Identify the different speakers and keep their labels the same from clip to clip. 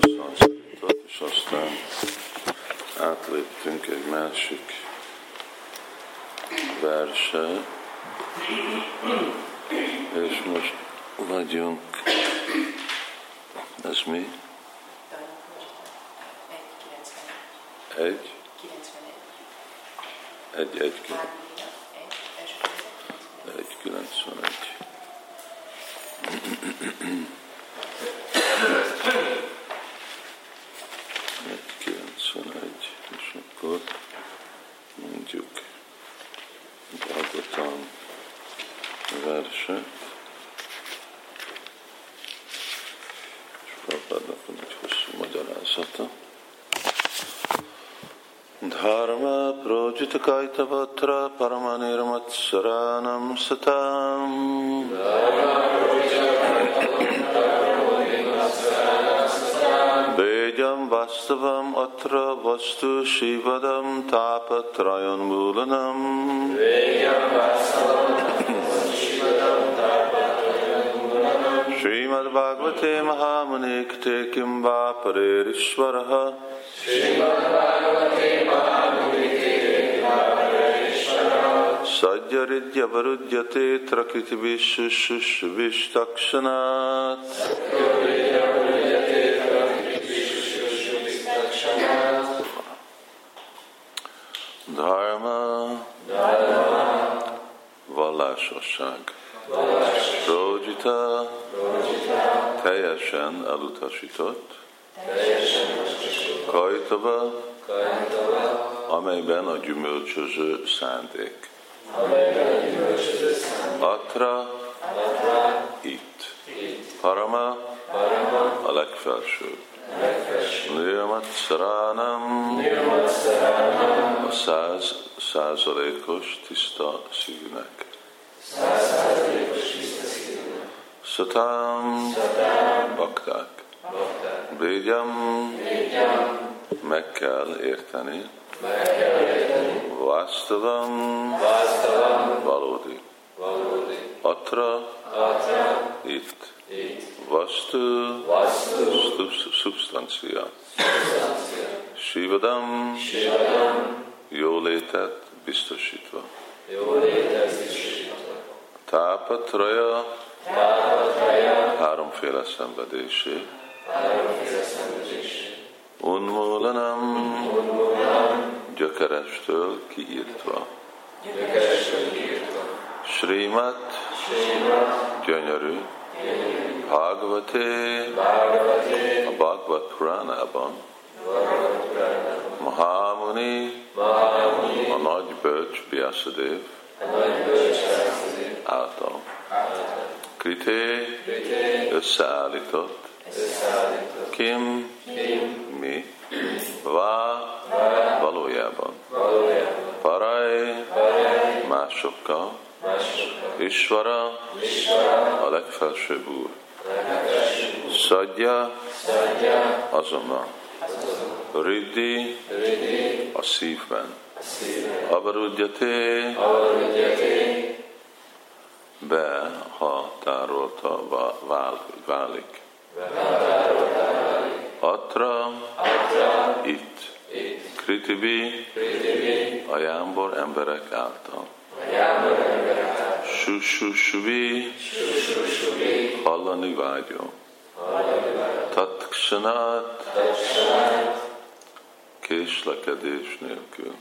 Speaker 1: szanszkritot, és aztán átléptünk egy másik verse, és most vagyunk, ez mi? Egy? Egy, egy, egy, 91. 確かに。यत्पुत्र परमनिर्मत्सराणं सुताम् वेदं वास्तव अत्र वस्तु शिवदं तापत्रयोन्मूलनम् श्रीमद्भागवते महामुनिक्ते किं वा परेरीश्वरः श्रीमद्भागवते महामुनिक्ते Amen. Sajjaridya Varudjate Trakiti Vishtakshanat. Dharma. Vallásosság. Rojita. Teljesen elutasított. Kajtava amelyben a gyümölcsöző szándék. Atra, itt. Parama, a legfelső. Nirmat Saranam, a száz százalékos tiszta szívnek. Satam, bakták. Bégyam, meg kell érteni. Vastavam, valódi. Atra, itt. Vastu, szubstancia. Sivadam, jólétet biztosítva. Tápatraja, háromféle szenvedésé. Unmulanam, gyökerestől kiírtva. Srimat, gyönyörű. Bhagavate, a Bhagavad Purana-ban. Mahamuni, a nagy bölcs Vyasadev által. Krité, összeállított. Kim, mi, vá, valójában. Parai, másokkal. Isvara, a legfelsőbb úr. Szadja, azonnal. Riddhi, a szívben. Avarudjate, be, ha tárolta válik. Atra, itt. Kritibi, a jámbor emberek által. Sususvi, hallani vágyó. Tatkshanát, késlekedés nélkül.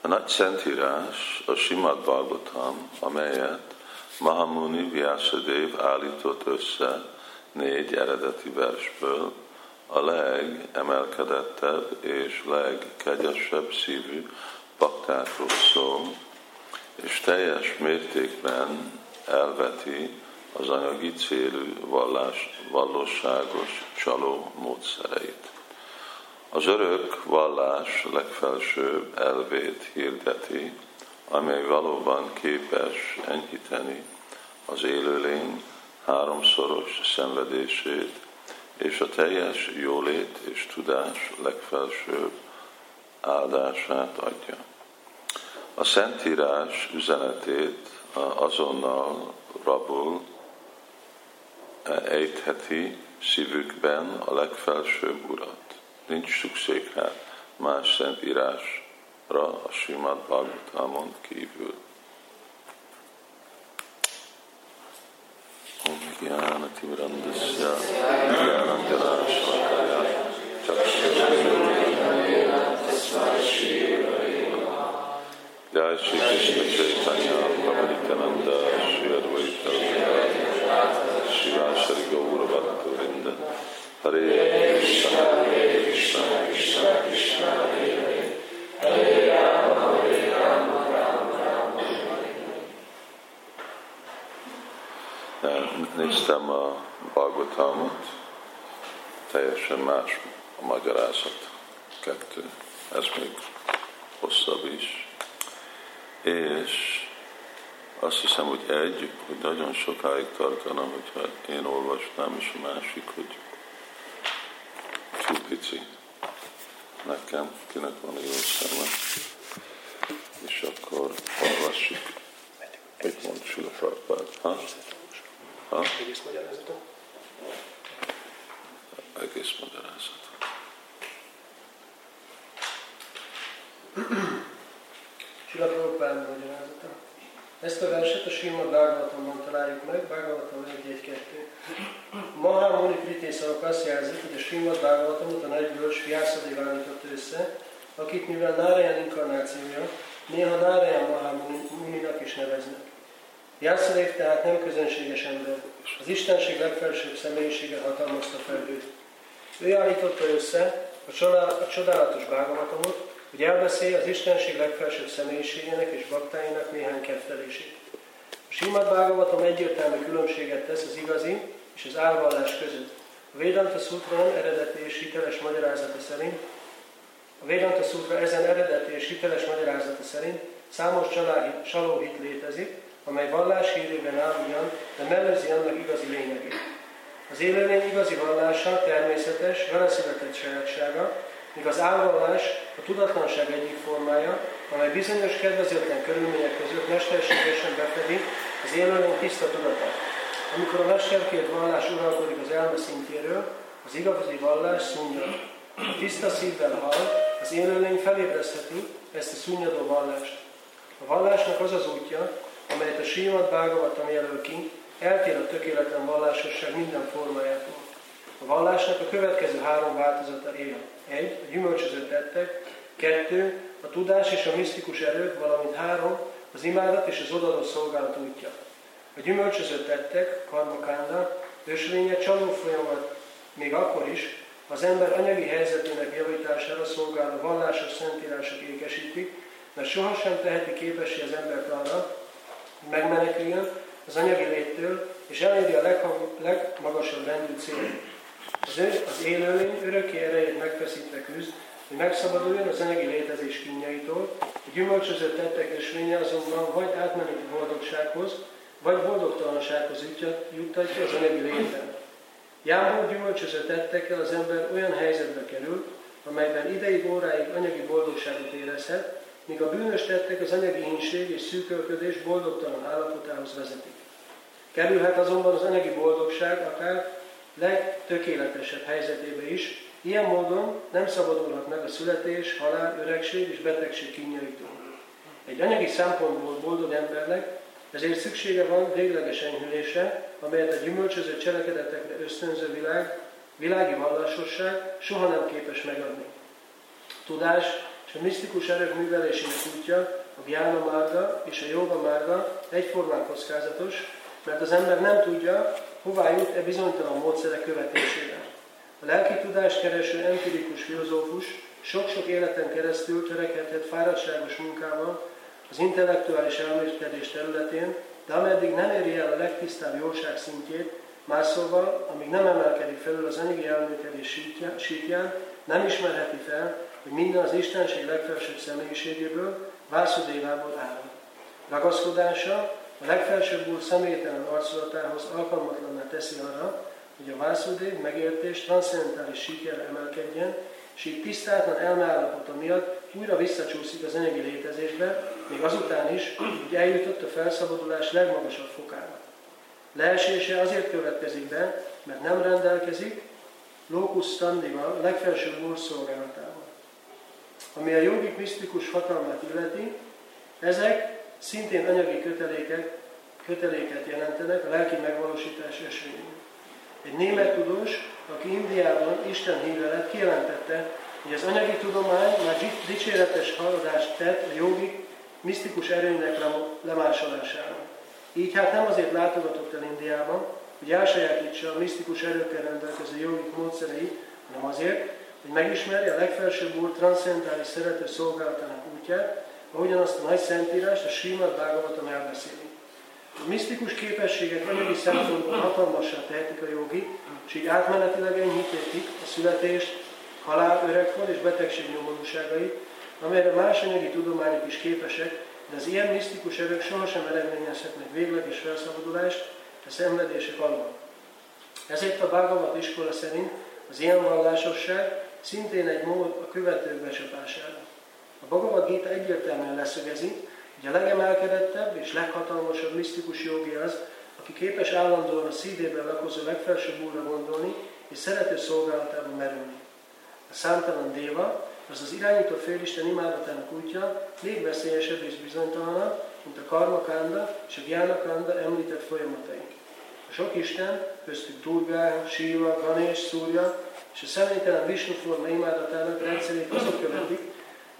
Speaker 1: A nagy szentírás, a Simad Bhagavatam, amelyet Mahamuni Vyasadev állított össze négy eredeti versből, a legemelkedettebb és legkegyesebb szívű baktákról szól, és teljes mértékben elveti az anyagi célú vallás, valóságos csaló módszereit. Az örök vallás legfelsőbb elvét hirdeti, amely valóban képes enyhíteni az élőlény háromszoros szenvedését, és a teljes jólét és tudás legfelsőbb áldását adja. A Szentírás üzenetét azonnal rabul, ejtheti szívükben a legfelsőbb urat. Nincs szükség hát más szent írásra a Simad Bhagavatamon kívül. Om Gyánati Vrandasya Gyánanjanásvakaya Jai Shri Krishna Chaitanya Prabhu Nityananda Shri Advaita Shri Ashari Gaura Bhakta Vrinda. Hare Krishna Hare Krishna Néztem a Bhagavatamot, teljesen más a magyarázat. Kettő. Ez még hosszabb is. És azt hiszem, hogy egy, hogy nagyon sokáig tartana, hogyha én olvasnám, és a másik, hogy túl pici nekem, kinek van jó szeme. És akkor olvassuk. Mit mond Sula? Ha? Ha? Egész magyarázatot? Egész magyarázatot.
Speaker 2: Prabhupád magyarázata. Ezt a verset a Srimad Bhagavatamban találjuk meg, Bhagavatam 1.1.2. Mahamuni Kritészarok azt jelzik, hogy a Srimad Bhagavatamot a nagy bölcs Vyászadév állította össze, akit mivel Narayan inkarnációja, néha Narayan Mahamuninak is neveznek. Vyászadév tehát nem közönséges ember, az Istenség legfelsőbb személyisége hatalmazta fel őt. Ő állította össze a csodálatos Bhagavatamot, hogy elbeszélje az Istenség legfelsőbb személyiségének és baktáinak néhány kettelését. A Simad Bhagavatam egyértelmű különbséget tesz az igazi és az álvallás között. A Vedanta Sutra eredeti és hiteles magyarázata szerint a Vedanta Sutra ezen eredeti és hiteles magyarázata szerint számos csalóhit létezik, amely vallás hírében áll ugyan, de mellőzi annak igazi lényegét. Az élőlény igazi vallása természetes, veleszületett sajátsága, míg az álvallás a tudatlanság egyik formája, amely bizonyos kedvezőtlen körülmények között mesterségesen befedi az élőlény tiszta tudatát. Amikor a mesterkért vallás uralkodik az elme szintjéről, az igazi vallás szúnyad. A tiszta szívvel hall, az élőlény felébresztheti ezt a szúnyadó vallást. A vallásnak az az útja, amelyet a Srimad Bhagavatam jelöl ki, eltér a tökéletlen vallásosság minden formájától. A vallásnak a következő három változata él. Egy, a gyümölcsöző tettek, kettő, a tudás és a misztikus erők, valamint három, az imádat és az odadott szolgálat útja. A gyümölcsöző tettek, karmakánda, őslénye csaló folyamat még akkor is, az ember anyagi helyzetének javítására szolgáló vallásos szentírások ékesítik, mert sohasem teheti képessé az embert arra, megmeneküljön az anyagi léttől, és elérje a legmagasabb rendű célt. Az, az élőlény örökké erejét megfeszítve küzd, hogy megszabaduljon az anyagi létezés kínjaitól, a gyümölcsözött tettek ösvénye azonban vagy átmeneti boldogsághoz, vagy boldogtalansághoz juttatja az anyagi léten. Jámbor gyümölcsözött tettekkel az ember olyan helyzetbe kerül, amelyben ideig, óráig anyagi boldogságot érezhet, míg a bűnös tettek az anyagi ínség és szűkölködés boldogtalan állapotához vezetik. Kerülhet azonban az anyagi boldogság akár legtökéletesebb helyzetébe is, ilyen módon nem szabadulhat meg a születés, halál, öregség és betegség kínjaitól. Egy anyagi szempontból boldog embernek ezért szüksége van végleges enyhülésre, amelyet a gyümölcsöző cselekedetekre ösztönző világ, világi vallásosság soha nem képes megadni. Tudás a misztikus erők művelésének útja, a Gyána márga és a Joga márga egyformán kockázatos, mert az ember nem tudja, hová jut e bizonytalan módszerek követésére. A lelki tudást kereső empirikus filozófus sok-sok életen keresztül törekedhet fáradtságos munkával az intellektuális elmélkedés területén, de ameddig nem éri el a legtisztább jóság szintjét, más szóval, amíg nem emelkedik felül az anyagi elmélkedés síkján, nem ismerheti fel, hogy minden az Istenség legfelsőbb személyiségéből, Vászodévából áll. Ragaszkodása a legfelsőbb úr személytelen arculatához alkalmatlanná teszi arra, hogy a Vászodév megértés transzcendentális síkjára emelkedjen, és így tisztátlan elmeállapota miatt újra visszacsúszik az anyagi létezésbe, még azután is, hogy eljutott a felszabadulás legmagasabb fokára. Leesése azért következik be, mert nem rendelkezik locus standival, a legfelsőbb úr szolgálatával. Ami a jogik misztikus hatalmát illeti, ezek szintén anyagi kötelékek, köteléket jelentenek a lelki megvalósítás esélyén. Egy német tudós, aki Indiában Isten híve lett, kijelentette, hogy az anyagi tudomány már dicséretes haladást tett a jogi misztikus erőnek lemásolására. Így hát nem azért látogatott el Indiában, hogy elsajátítsa a misztikus erőkkel rendelkező jogik módszereit, hanem azért, hogy megismerje a legfelsőbb úr transzcentális szerető szolgálatának útját, ahogyan azt a nagy szentírást, a Srimad Bhagavatam elbeszéli. A misztikus képességek anyagi szempontból hatalmassá tehetik a jogi, és így átmenetileg enyhíthetik a születést, halál, öregkor és betegség nyomorúságait, amelyre más anyagi tudományok is képesek, de az ilyen misztikus erők sohasem eredményezhetnek végleges felszabadulást a szenvedések alól. Ezért a Bhagavat iskola szerint az ilyen vallásosság szintén egy mód a követők becsapására. A Bhagavad Gita egyértelműen leszögezi, hogy a legemelkedettebb és leghatalmasabb misztikus jogi az, aki képes állandóan a szívében lakozó legfelsőbb úrra gondolni, és szerető szolgálatába merülni. A számtalan déva, az az irányító félisten imádatának útja még veszélyesebb és bizonytalanabb, mint a karmakanda és a gyánakanda említett folyamataink. A sok Isten, köztük Durgá, Shiva, Ganesh, Szúrja és a személytelen Vishnu forma imádatának rendszerét azok követik,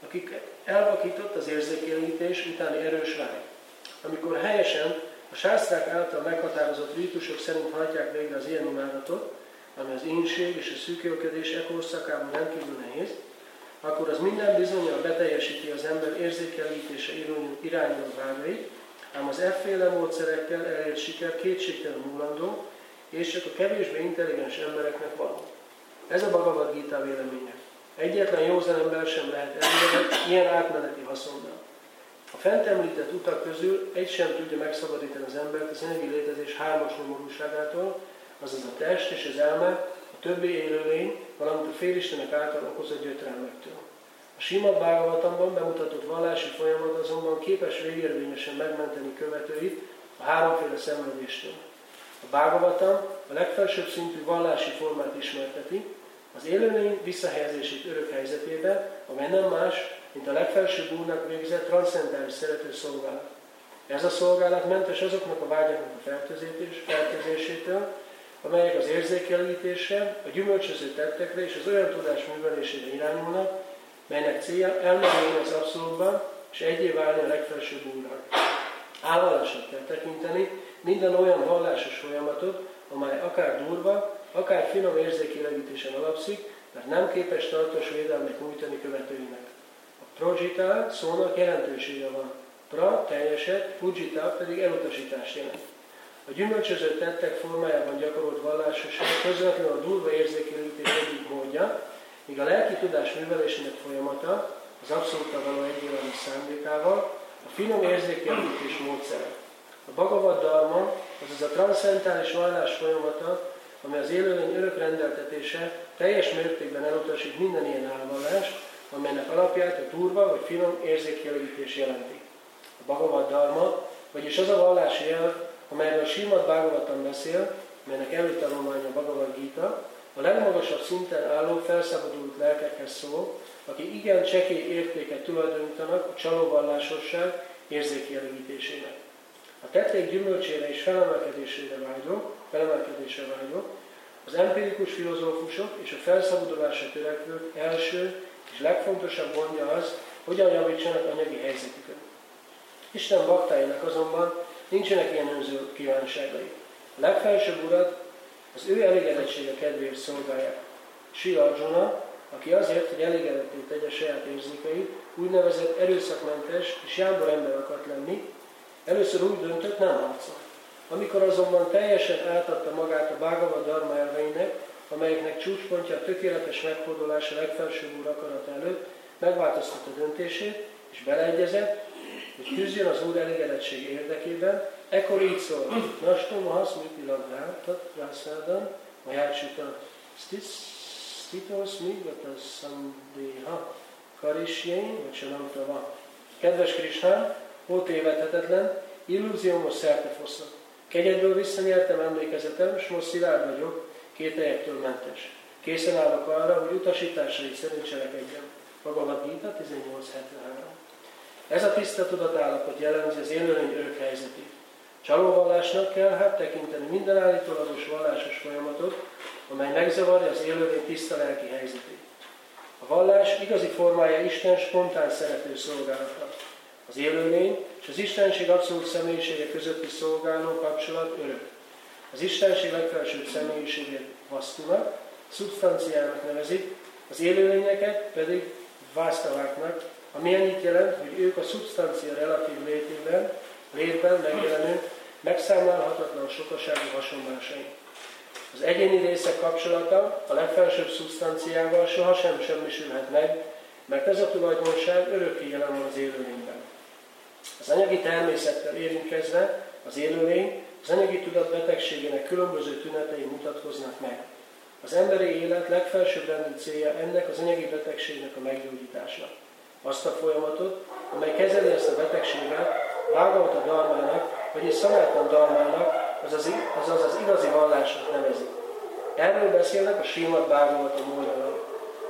Speaker 2: akik elvakított az érzékelítés utáni erős vágy. Amikor helyesen a sásztrák által meghatározott rítusok szerint hajtják végre az ilyen imádatot, ami az ínség és a szűkölködés korszakában rendkívül nehéz, akkor az minden bizonyal beteljesíti az ember érzékelítése irányuló vágyait, ám az efféle módszerekkel elért siker kétségtelen múlandó, és csak a kevésbé intelligens embereknek való. Ez a Bhagavad Gita véleménye. Egyetlen józan ember sem lehet elégedett ilyen átmeneti haszonnal. A fent említett utak közül egy sem tudja megszabadítani az embert az anyagi létezés hármas nyomorúságától, azaz a test és az elme, a többi élőlény, valamint a félistenek által okozott gyötrelmektől. A Sima Bhagavatamban bemutatott vallási folyamat azonban képes végérvényesen megmenteni követőit a háromféle szenvedéstől. A Bhagavatam a legfelsőbb szintű vallási formát ismerteti, az élőlény visszahelyezését örök helyzetébe, amely nem más, mint a legfelsőbb úrnak végzett transzcentális szerető szolgálat. Ez a szolgálat mentes azoknak a vágyaknak a fertőzésétől, amelyek az érzékelítésre, a gyümölcsöző tettekre és az olyan tudás művelésére irányulnak, melynek célja elmenni az abszolútban, és egyé válni a legfelsőbb úrnak. Állalásnak kell tekinteni minden olyan vallásos folyamatot, amely akár durva, akár finom érzékélegítésen alapszik, mert nem képes tartós védelmet nyújtani követőinek. A projita szónak jelentősége van. Pra teljeset, fujita pedig elutasítást jelent. A gyümölcsözött tettek formájában gyakorolt vallásosság közvetlenül a durva érzékelítés egyik módja, míg a lelki tudás művelésének folyamata az abszolút való egyélenes szándékával a finom érzékelítés módszere. A Bhagavad Dharma, azaz a transzentális vallás folyamata, amely az élőlény örök rendeltetése, teljes mértékben elutasít minden ilyen elvallást, amelynek alapját a turva vagy finom érzékelítés jelenti. A Bhagavad Dharma, vagyis az a vallási jel, amelyről Simad Bhagavatam beszél, melynek előtanulmánya a Bhagavad Gita, a legmagasabb szinten álló felszabadult lelkekhez szól, akik igen csekély értéket tulajdonítanak a csalóvallásosság érzékjelögítésének. A tették gyümölcsére és felemelkedésére vágyok, felemelkedésre vágyok, az empirikus filozófusok és a felszabadulásra törekvők első és legfontosabb gondja az, hogyan javítsanak anyagi helyzetüket. Isten baktáinak azonban nincsenek ilyen önző kívánságai. A legfelsőbb urat az ő elégedettsége kedvéért szolgálják. Arjuna, aki azért, hogy elégedetté tegye saját érzékeit, úgynevezett erőszakmentes és jámbor ember akart lenni, először úgy döntött, nem harcol. Amikor azonban teljesen átadta magát a Bhagavad Dharma elveinek, amelyeknek csúcspontja a tökéletes megfordulása legfelsőbb úr akarat előtt, megváltoztatta döntését, és beleegyezett, hogy küzdjön az Úr elégedettsége érdekében, ekkor így szól, Nastom hasmiti ladrátat rászádan, majácsita stitos migata szandéha, Karisjén, vagy Sanamta van. Kedves Krisnán, tévedhetetlen, illúziómos szertefosznak. Kegyedből visszanyertem emlékezetem, és most szilárd vagyok, kételjektől mentes. Készen állok arra, hogy utasításai szerint cselekedjem. Bhagavad Gita 1873. Ez a tiszta tudatállapot jellemzi az élőlény örök helyzetét. Csalóvallásnak kell hát tekinteni minden állítólagos vallásos folyamatot, amely megzavarja az élőlény tiszta lelki helyzetét. A vallás igazi formája Isten spontán szerető szolgálata. Az élőlény és az Istenség abszolút személyisége közötti szolgáló kapcsolat örök. Az Istenség legfelsőbb személyiségét vasztunak, szubstanciának nevezik, az élőlényeket pedig vásztaváknak, ami annyit jelent, hogy ők a szubstancia relatív létében, létben megjelenő, megszámlálhatatlan sokaságú hasonlásai. Az egyéni részek kapcsolata a legfelsőbb szubstanciával sohasem semmisülhet meg, mert ez a tulajdonság örökké jelen van az élőlényben. Az anyagi természettel érintkezve az élőlény az anyagi tudat betegségének különböző tünetei mutatkoznak meg. Az emberi élet legfelsőbb rendű célja ennek az anyagi betegségnek a meggyógyítása. Azt a folyamatot, amely kezeli ezt a betegséget, Bhagavata Darmának, vagyis Szanátan Darmának, azaz, azaz az igazi vallásnak nevezik. Erről beszélnek a Srimad Bhagavatam oldalon.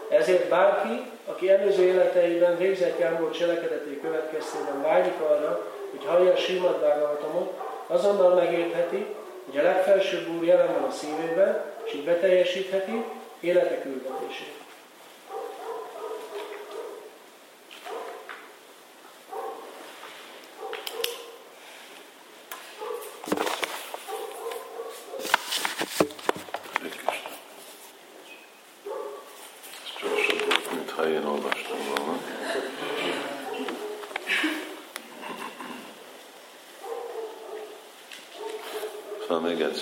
Speaker 2: Ezért bárki, aki előző életeiben végzett jámbor cselekedetei következtében vágyik arra, hogy hallja a Srimad Bhagavatamot, azonnal megértheti, hogy a legfelsőbb úr jelen van a szívében, és így beteljesítheti élete küldetését.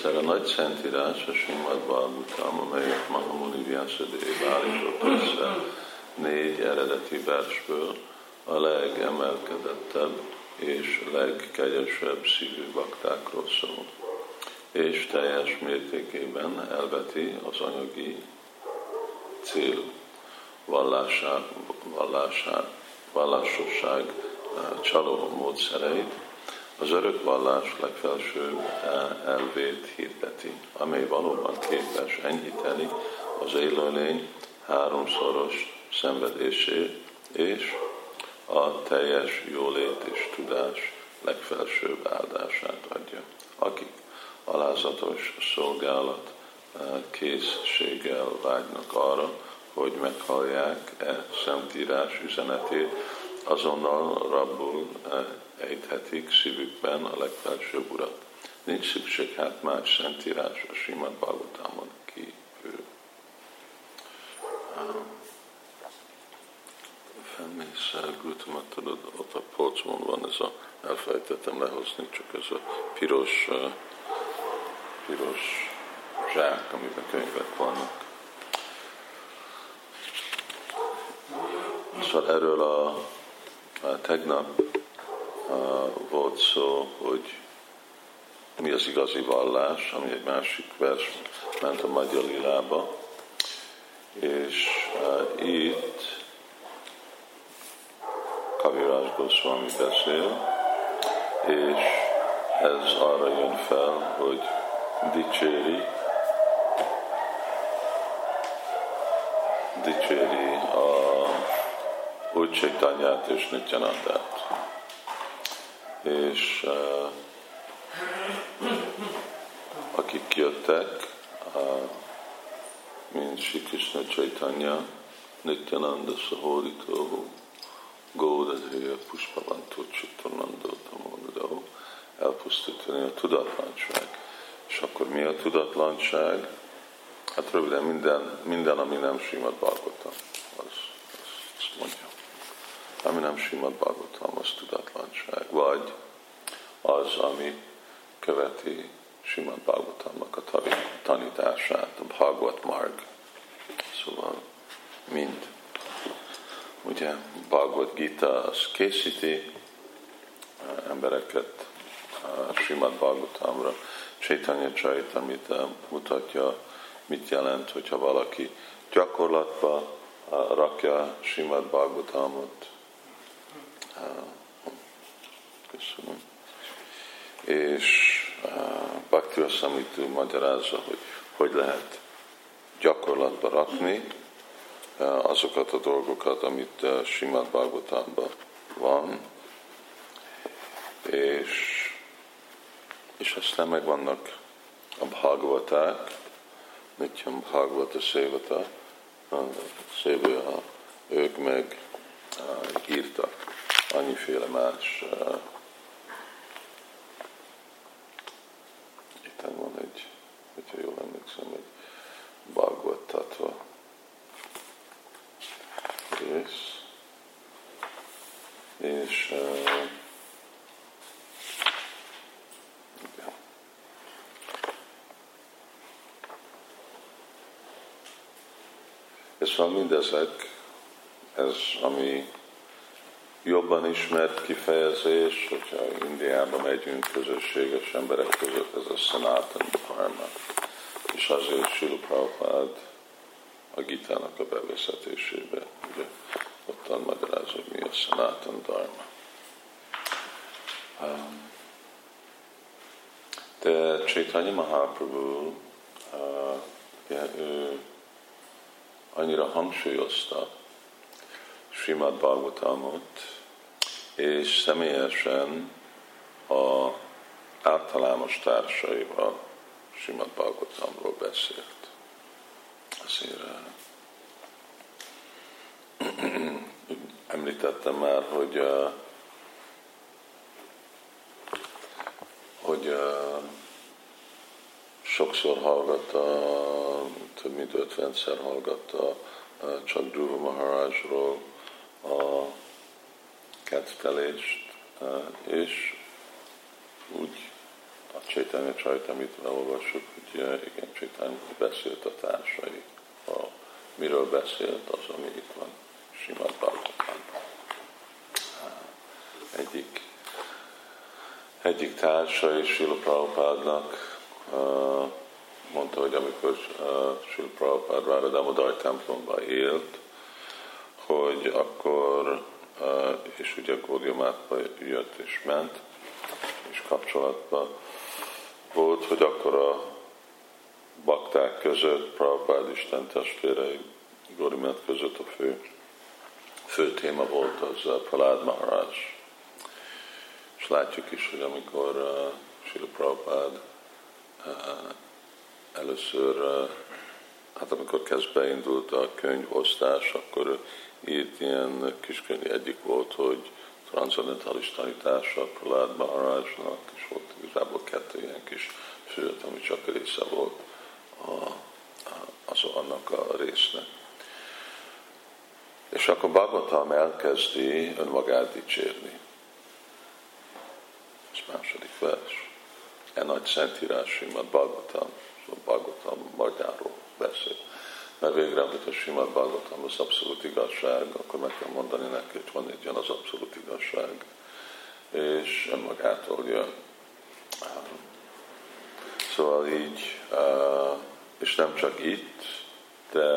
Speaker 1: egyszer a nagy szentírás, a Simad Bhagavatam, amelyet Mahamuni Vyasadév állított össze négy eredeti versből, a legemelkedettebb és legkegyesebb szívű baktákról szól, és teljes mértékében elveti az anyagi cél vallásá, vallásá, vallásosság eh, csaló módszereit, az örök vallás legfelsőbb elvét hirdeti, amely valóban képes enyhíteni az élőlény háromszoros szenvedését és a teljes jólét és tudás legfelsőbb áldását adja. Akik alázatos szolgálat eh, készséggel vágynak arra, hogy meghallják e szentírás üzenetét, azonnal rabbul eh, ejthetik szívükben a legfelsőbb urat. Nincs szükség hát más szentírás a Simad Bhagavatamon kívül. Fenmész elküldtem, tudod, ott a polcon van ez a, elfelejtettem lehozni, csak ez a piros, piros zsák, amiben könyvek vannak. Szóval erről a, a tegnap volt szó, hogy mi az igazi vallás, ami egy másik vers ment a Magyar Lilába, és uh, itt Kavirás Goswami beszél, és ez arra jön fel, hogy dicséri, dicséri a úgy Csaitanyát és Nityanandát és akik jöttek, mint Sri Krishna Chaitanya, Nityananda Sahorito, Gódadhéja Puspavantó Csitanandó Tamondó, elpusztítani a tudatlanság. És akkor mi a tudatlanság? Hát röviden minden, minden ami nem Simad Bhagavatam, az, az, azt mondja ami nem Simad Bhagavatam, az tudatlanság, vagy az, ami követi Simad Bhagavatamnak a tanítását, a Bhagavat Marg. Szóval mind. Ugye Bhagavad Gita az készíti embereket Simad Bhagavatamra, Chaitanya Charitamrita mutatja, mit jelent, hogyha valaki gyakorlatba rakja Simad Bhagavatamot. Köszönöm. És Bhakti Samitu magyarázza, hogy hogy lehet gyakorlatba rakni azokat a dolgokat, amit Simad Bhagavatamban van, és, és aztán meg vannak a Bhagavaták, Nityam Bhagavata Szévata, Szévőha, ők meg írtak annyiféle más itt van egy, hogyha jól emlékszem, egy Bhagavad Tatva rész, és És van mindezek, ez ami jobban ismert kifejezés, hogyha Indiába megyünk közösséges emberek között, ez a Sanatan Dharma. És azért Sila Prabhupád a Gitának a bevezetésébe, ugye ottan magyaráz, mi a Sanatan Dharma. Um, de Chaitanya Mahaprabhu, uh, ő annyira hangsúlyozta Srimad Bhagavatamot, és személyesen a általános társaival Srimad Bhagavatamról beszélt. Azért említettem már, hogy uh, hogy uh, sokszor hallgatta, több mint 50-szer hallgatta csak Dhruva Maharajról a kettelést, és úgy a Csaitanya Csajt, amit elolvassuk, hogy igen, Csaitanya beszélt a társai. A, miről beszélt, az, ami itt van Simad Bhagavatam. Egyik, egyik társa és Sila Prabhupádnak mondta, hogy amikor Sri Prabhupád Váradamodaj templomban élt, hogy akkor, és ugye Gódiamátba jött és ment, és kapcsolatban volt, hogy akkor a bakták között, Prabhupád Isten testvérei, Gódiamát között a fő, fő téma volt az a Pralád Maharaj. És látjuk is, hogy amikor uh, Sri Prabhupád először, hát amikor kezd beindult a könyvosztás, akkor írt ilyen kiskönyv, egyik volt, hogy transzendentális tanítása Pralád Maharajnak, és volt igazából kettő ilyen kis főt, ami csak része volt a, az, annak a résznek. És akkor Bhagavatam elkezdi önmagát dicsérni. Ez második vers. E nagy szentírás, Simad Bhagavatam a Bhagavatam magyarról beszél. Mert végre, amit a Simad Bhagavatam az abszolút igazság, akkor meg kell mondani neki, hogy van egy ilyen az abszolút igazság, és önmagától jön. Szóval így, és nem csak itt, de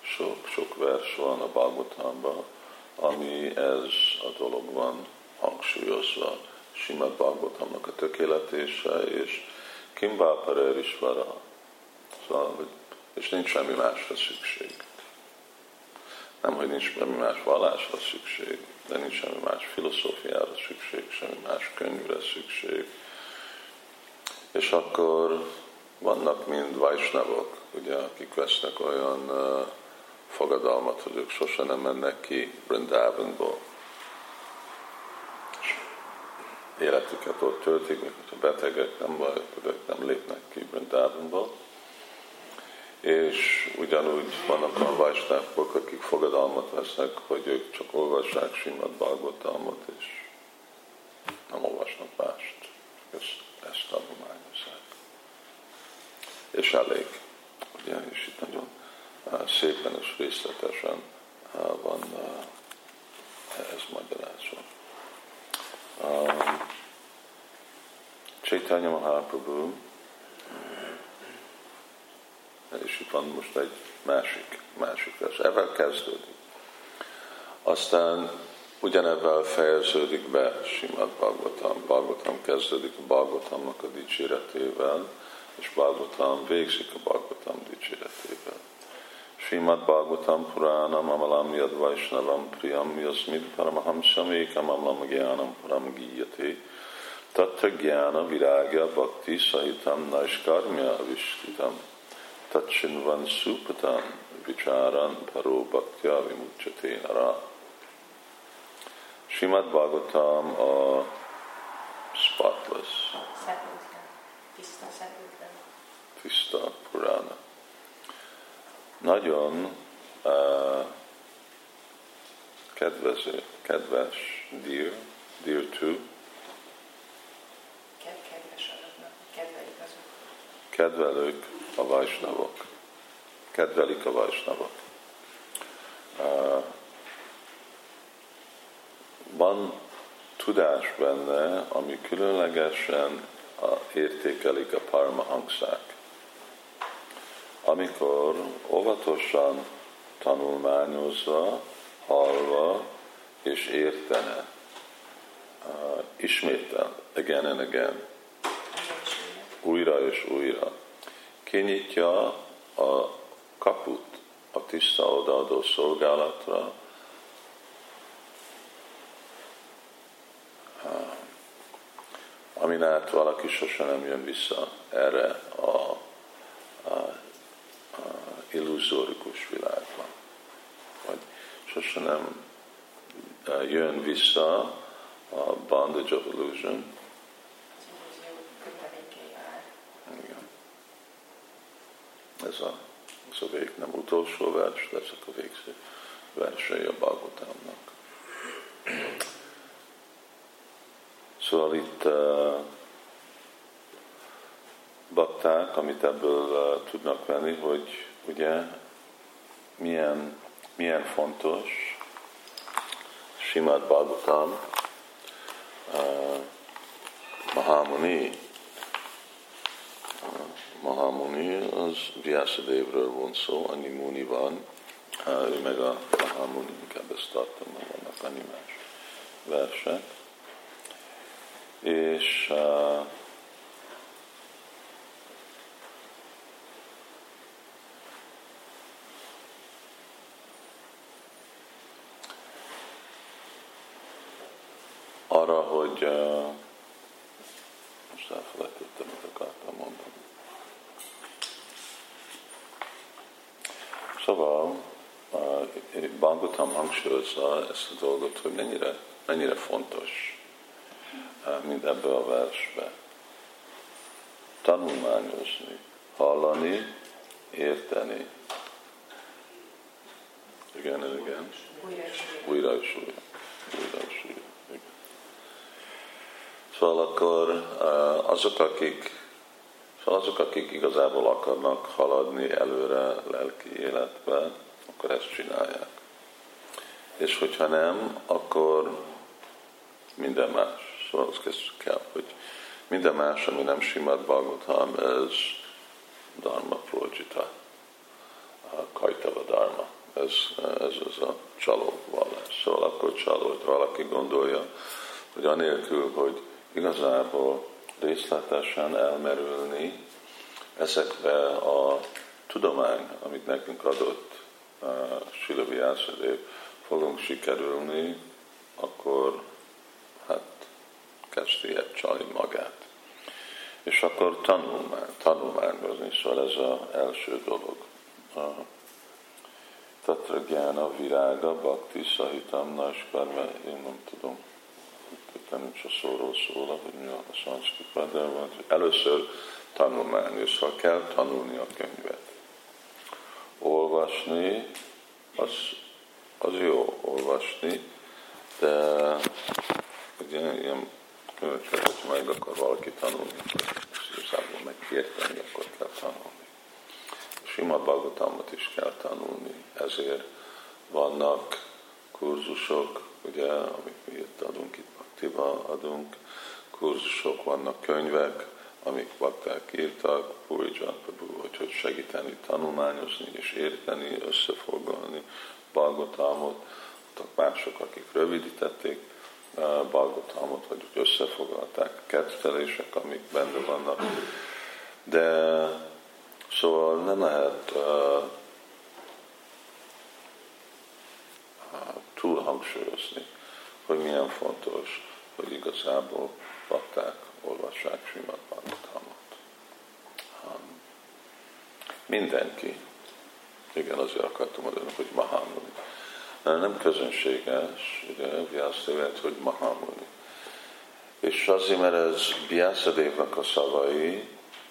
Speaker 1: sok-sok vers van a Bhagavatamban, ami ez a dolog van hangsúlyozva. Simad Bhagavatamnak a tökéletése, és Kimbáparer is vara. Szóval, hogy, és nincs semmi másra szükség. Nem, hogy nincs semmi más vallásra szükség, de nincs semmi más filozófiára szükség, semmi más könyvre szükség. És akkor vannak mind vajsnavok, ugye, akik vesznek olyan uh, fogadalmat, hogy ők sose nem mennek ki Brindavanból életüket ott töltik, még a betegek nem baj, ők nem lépnek ki Brindávonba. És ugyanúgy vannak a vajsnávok, akik fogadalmat vesznek, hogy ők csak olvassák Simad Bhagavatamot, és nem olvasnak mást. Ezt, ezt tanulmányozzák. És elég. Ugye, és itt nagyon szépen és részletesen van ez magyarázva. Um, Chaitanya Mahaprabhu És itt van most egy másik, másik vers. Ezzel kezdődik. Aztán ugyanebben fejeződik be Simad Bhagavatam. Bhagavatam kezdődik a Bhagavatamnak a dicséretével, és Bhagavatam végzik a Bhagavatam dicséretével. Srimad Bhagavatam Puranam Amalam Yad Vaishnavam Priyam Yasmid Paramahamsam Ekam Amalam Gyanam Param Giyate Tattva Gyana Viragya Bhakti Sahitam Naishkarmya Avishtitam Tatchinvan Supatam Vicharan Paro Bhaktya Vimucchate Nara Srimad Bhagavatam a spotless. Tiszta, Tiszta Purana. Nagyon uh, kedvező, kedves, dear, dear to.
Speaker 3: Kedves azoknak, kedvelik azok.
Speaker 1: Kedvelők a vajsnavok. Kedvelik a vajsnavok. Van tudás benne, ami különlegesen értékelik a parmahangsák. Amikor óvatosan tanulmányozva, hallva és értene, ismétel, again and again, újra és újra, kinyitja a kaput a tiszta odaadó szolgálatra, amin át valaki sose nem jön vissza erre a, a, a illuzórikus világba. Vagy sose nem jön vissza a bondage of illusion. Ez a, ez a vég nem utolsó vers, de ezek a végző versei a Bhagavatamnak. Szóval itt uh, bakták, amit ebből uh, tudnak venni, hogy ugye milyen, milyen fontos Simad Bhagavatam, uh, Mahamuni, Mahamuni az Vyasadevről van szó, annyi Muni van, ő meg a Mahamuni, inkább ezt tartom, vannak annyi más versek. És uh, arra, hogy uh, most elfelejtettem, mit akartam mondani. Szóval uh, hangsúlyozza ezt a dolgot, hogy mennyire, mennyire fontos mint ebbe a versbe. Tanulmányozni, hallani, érteni. Igen, igen. Újra és újra. Újra és újra. Szóval akkor azok, akik Szóval azok, akik igazából akarnak haladni előre lelki életbe, akkor ezt csinálják. És hogyha nem, akkor minden más. Szóval azt el, hogy minden más, ami nem simad Bhagavatam, ez Dharma Projita, Kajtava Dharma. Ez, ez az a csaló vallás. Szóval akkor csaló, hogy valaki gondolja, hogy anélkül, hogy igazából részletesen elmerülni ezekbe a tudomány, amit nekünk adott uh, Silavi fogunk sikerülni, akkor kezdi el csalni magát. És akkor tanulmány, tanulmányozni, szóval ez az első dolog. Tatra Gyána Virága Bhakti Sahitam Naskar, én nem tudom, itt nincs a szóról szóla, hogy mi a szanszkripa, de van, először tanulmány, szóval kell tanulni a könyvet. Olvasni, az, az jó olvasni, de ugye ilyen Különösen, hogy meg akar valaki tanulni, és igazából megérteni, akkor kell tanulni. Sima Bhagavatamot is kell tanulni, ezért vannak kurzusok, ugye, amit mi itt adunk, itt Bhaktiva adunk, kurzusok, vannak könyvek, amik bakták írtak, hogy hogy segíteni, tanulmányozni és érteni, összefoglalni Balgotalmot, mások, akik rövidítették Balgotalmot, vagy összefoglalták a kettelések, amik benne vannak. De szóval nem lehet uh, túl hangsúlyozni, hogy milyen fontos, hogy igazából bakták olvassák Simad Bhagavatamot. Um, mindenki, igen, azért akartam mondani, hogy Mahamuni. Nem közönséges, ugye, Vyászdevet, hogy Mahamuni. És azért, mert ez Vyászadévnak a szavai,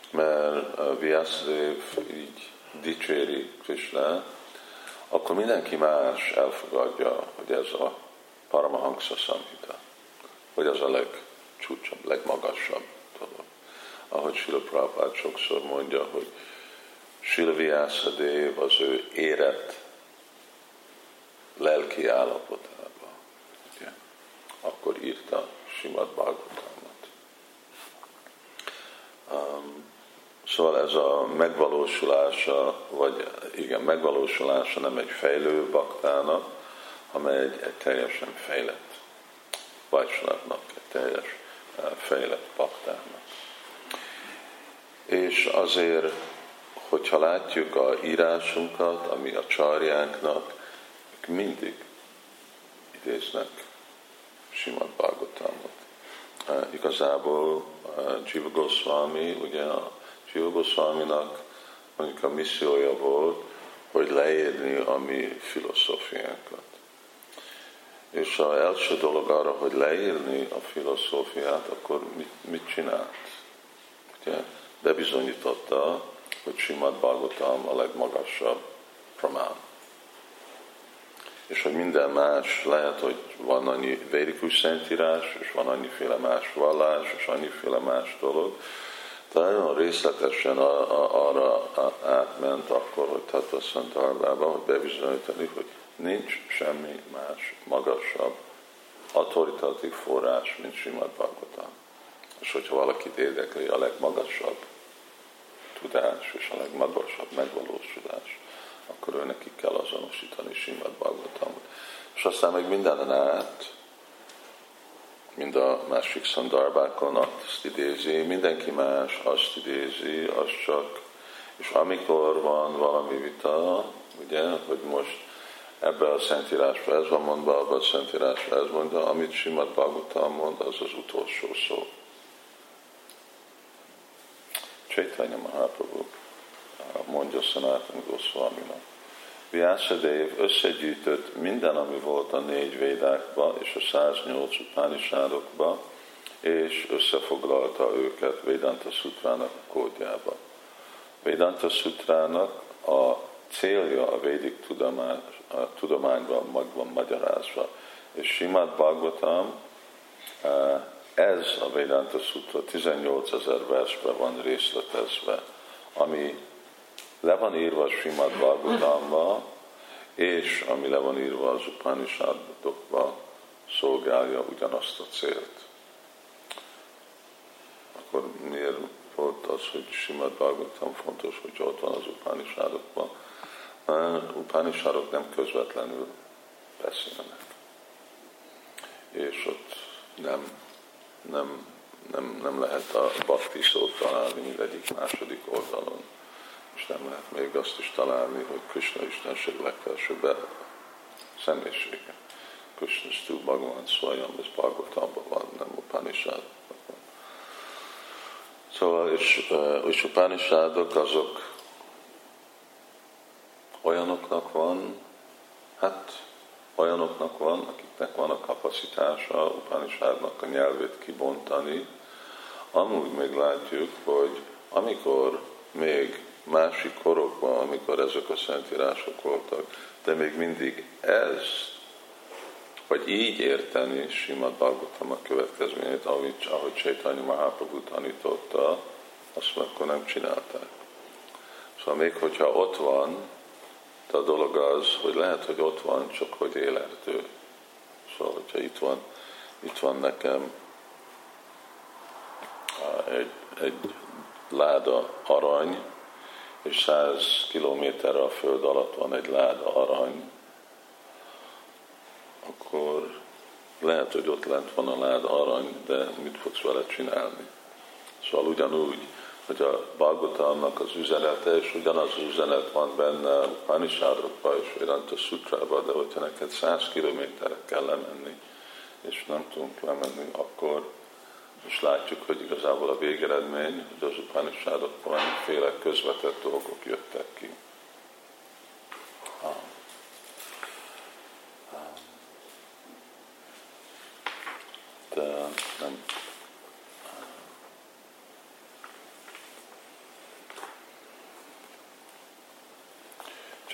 Speaker 1: mert Vyászadév így dicséri Krishna, akkor mindenki más elfogadja, hogy ez a Paramahansa Samhita, hogy az a legcsúcsabb, legmagasabb dolog. Ahogy Sila Prabhupád sokszor mondja, hogy Sila Vyászadév az ő érett lelki állapotában. Ugye? Akkor írta Simad Bhagavatamot. Um, Szóval ez a megvalósulása, vagy igen, megvalósulása nem egy fejlő baktának, hanem egy, egy teljesen fejlett Vajsnavnak, egy teljes fejlett baktának. És azért, hogyha látjuk a írásunkat, ami a csarjánknak, mindig idéznek Simad Bhagavatamot. Igazából Jiva Goswami, ugye a Jiva Goswami-nak mondjuk a missziója volt, hogy leírni a mi filozófiánkat. És az első dolog arra, hogy leírni a filozófiát, akkor mit, mit csinált? Ugye, bebizonyította, hogy Simad Bhagavatam a legmagasabb pramán. És hogy minden más, lehet, hogy van annyi védikus szentírás, és van annyiféle más vallás, és annyiféle más dolog, nagyon részletesen arra átment akkor, hogy Tattva Szentarbába, hogy bebizonyítani, hogy nincs semmi más magasabb autoritatív forrás, mint Simad Bhagavatam. És hogyha valakit érdekli a legmagasabb tudás és a legmagasabb megvalósulás, akkor ő neki kell azonosítani Simad Bhagavatamot. És aztán meg mindenen át mind a másik szandarbákon azt idézi, mindenki más azt idézi, az csak, és amikor van valami vita, ugye, hogy most ebbe a Szentírásba ez van mondva, abban a Szentírásba ez mondva, amit Simad Bhagavatam mond, az az utolsó szó. Chaitanya Mahaprabhu mondja Sanatan Goswaminak. Vyasadev összegyűjtött minden, ami volt a négy védákba és a 108 utánisádokba, és összefoglalta őket Vedanta Sutrának a kódjába. Vedanta Sutrának a célja a védik tudomány, a tudományban meg van magyarázva. És Simát Bhagavatam, eh, ez a Vedanta Sutra 18 ezer versben van részletezve, ami le van írva a Simad Bhagavatamban, és ami le van írva az Upanishadokba, szolgálja ugyanazt a célt. Akkor miért volt az, hogy Simad Bhagavatam fontos, hogy ott van az Upanishadokban? Upanishadok nem közvetlenül beszélnek. És ott nem, nem, nem, nem lehet a bakti szót találni mindegyik második oldalon és nem lehet még azt is találni, hogy Krishna Istenség legfelsőbb személyisége. Krishna Stu Bhagavan Swayam, ez Bhagavatamban van, nem Upanishad. Szóval, és, és Upanishadok azok olyanoknak van, hát olyanoknak van, akiknek van a kapacitása Upanishadnak a nyelvét kibontani, amúgy még látjuk, hogy amikor még másik korokban, amikor ezek a szentírások voltak, de még mindig ez, vagy így érteni Simad Bhagavatam a következményét, ahogy, ahogy Csaitanya Mahaprabhu tanította, azt akkor nem csinálták. Szóval még hogyha ott van, de a dolog az, hogy lehet, hogy ott van, csak hogy élhető. Szóval, hogyha itt van, itt van nekem egy, egy láda arany, és 100 kilométerre a föld alatt van egy lád arany, akkor lehet, hogy ott lent van a lád arany, de mit fogsz vele csinálni? Szóval ugyanúgy, hogy a Bhagavatamnak az üzenete, és ugyanaz az üzenet van benne a Panisádokban és Vedanta Sutrában, de hogyha neked száz kilométerre kell lemenni, és nem tudunk lemenni, akkor és látjuk, hogy igazából a végeredmény, hogy az Upanishadokban valamiféle közvetett dolgok jöttek ki. De nem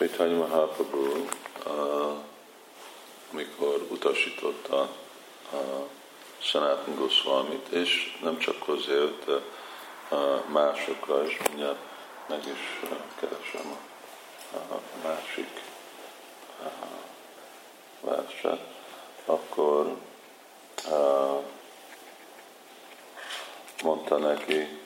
Speaker 1: Chaitanya Mahaprabhu, amikor utasította a Sanatan Goswamit, és nem csak azért, de másokra is, mindjárt meg is keresem a másik verset, akkor mondta neki,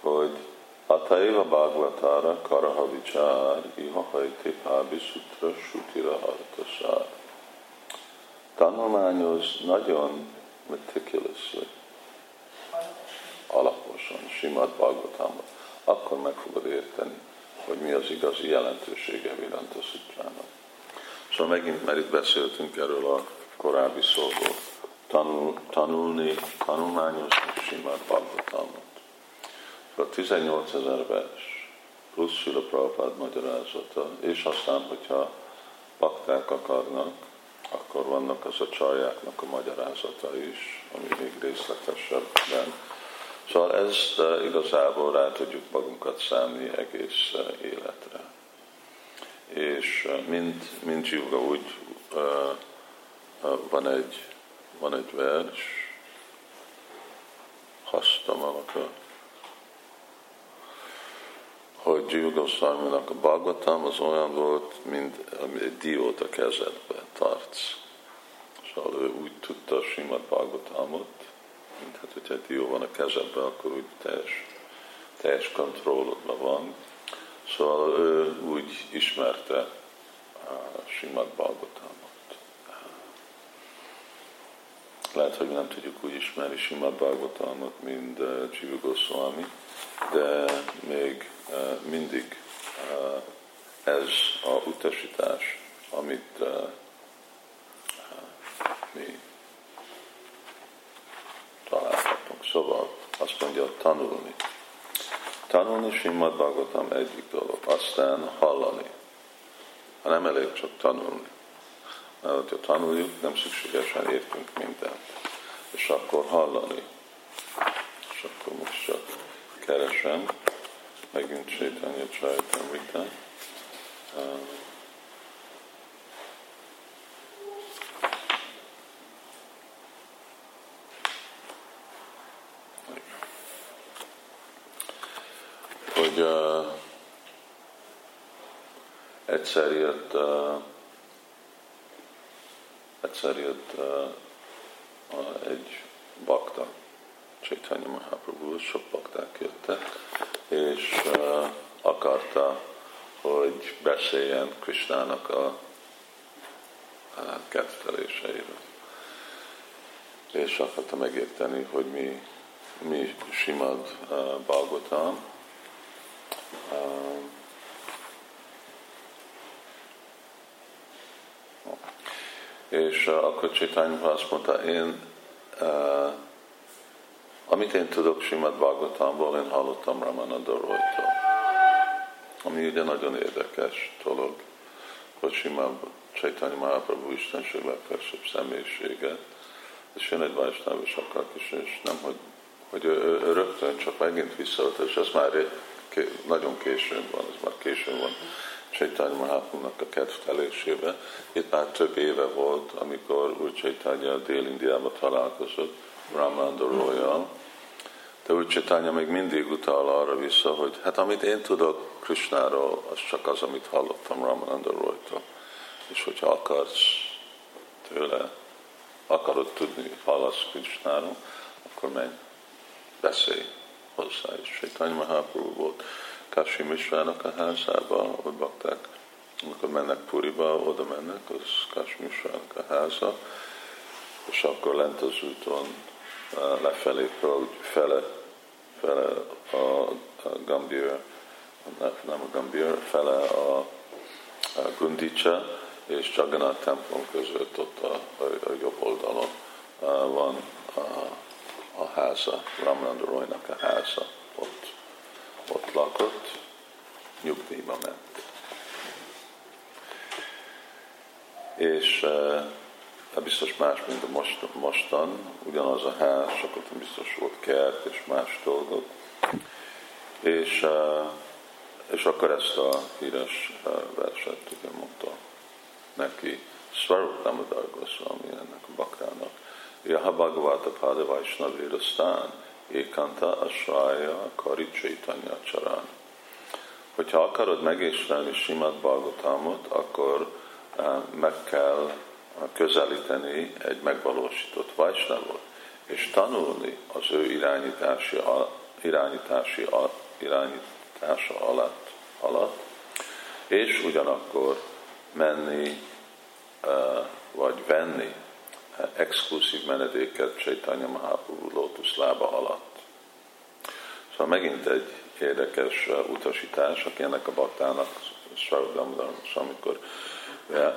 Speaker 1: hogy Ataiva Bhagavatára Karaha Vichár Iha Hajti Pábi Sutra Sutira Hartasár. Tanulmányoz nagyon meticulously, alaposan, Simad Bhagavatamot, akkor meg fogod érteni, hogy mi az igazi jelentősége Viranta Szutrának. Szóval megint, mert itt beszéltünk erről a korábbi szóból, tanul, tanulni, tanulmányozni Simad Bhagavatamot. A 18 ezer vers, plusz Sila Prabhupád magyarázata, és aztán, hogyha bakták akarnak, akkor vannak az a csaljáknak a magyarázata is, ami még részletesebben. Szóval ezt igazából rá tudjuk magunkat számni egész eh, életre. És eh, mind, mind Zsiuga úgy van egy, van egy vers, Hasztamalaka, hogy Jiva Goswami-nak a Bhagavatam az olyan volt, mint egy diót a kezedbe tartsz. Szóval ő úgy tudta a Simad Bhagavatamot, mint hát, hogyha egy dió van a kezedbe, akkor úgy teljes, teljes kontrollodban van. Szóval ő úgy ismerte a Simad Bhagavatamot. Lehet, hogy nem tudjuk úgy ismerni Simad Bhagavatamot, mint Jiva Goswami, de még mindig ez a utasítás, amit mi találhatunk. Szóval azt mondja, tanulni. Tanulni Simad Bhagavatam egyik dolog, aztán hallani. Ha nem elég csak tanulni. Mert ha tanuljuk, nem szükségesen értünk mindent. És akkor hallani. És akkor most csak keresem megint Chaitanya Charitamrita. hogy uh, egyszer jött, uh, egyszer jött uh, egy bakta, Chaitanya Mahaprabhu, sok bakták jöttek, és uh, akarta, hogy beszéljen Krisnának a, a ketteléseiről. És akarta megérteni, hogy mi, mi simad uh, Bhagavatam, uh, és uh, akkor Csaitanya azt mondta, én uh, amit én tudok Simad Bhagavatamból, én hallottam Ramananda Roytól. Ami ugye nagyon érdekes dolog, hogy Simad Chaitanya Mahaprabhu Istenség legfelsőbb személyisége, és jön egy Vajsnáv és akar is, és nem, hogy, hogy ő, ő, rögtön csak megint visszaadta, és ez már nagyon későn van, ez már későn van Chaitanya Mahaprabhu-nak a kedvtelésébe. Itt már több éve volt, amikor Úr Chaitanya Dél-Indiában találkozott, Ramananda Royal, de úgy Csitánya még mindig utal arra vissza, hogy hát amit én tudok Krishnáról, az csak az, amit hallottam Ramananda Roytól. És hogyha akarsz tőle, akarod tudni, hallasz Krishnáról, akkor menj, beszélj hozzá. És Csitánya Mahaprabhu volt Kashi Mishrának a házába, ahol bakták, amikor mennek Puriba, oda mennek, az Kashi Mishrának a háza, és akkor lent az úton lefelé, fele, fele a, a nem a Gambir, fele a, a Gundicha, és Jagannath templom között ott a, a, a jobb oldalon van a, a háza, Ramananda Roynak a háza, ott, ott lakott, nyugdíjba ment. És e, biztos más, mint a most, mostan, ugyanaz a ház, csak ott biztos volt kert és más dolgok. És, e, és akkor ezt a híres e, verset ugye mondta neki Svarup Damodar Goswami ennek a bakrának. Yaha Bhagavata Pada Vaishnavira Ékanta Asraya Kari Chaitanya Charan. Hogyha akarod megészlelni Simad Bhagavatamot, akkor uh, meg kell közelíteni egy megvalósított Vaisnavot, és tanulni az ő irányítási, irányítási, irányítása alatt, alatt, és ugyanakkor menni, vagy venni exkluzív menedéket Csaitanya Mahaprabhu Lotus lába alatt. Szóval megint egy érdekes utasítás, aki ennek a baktának, amikor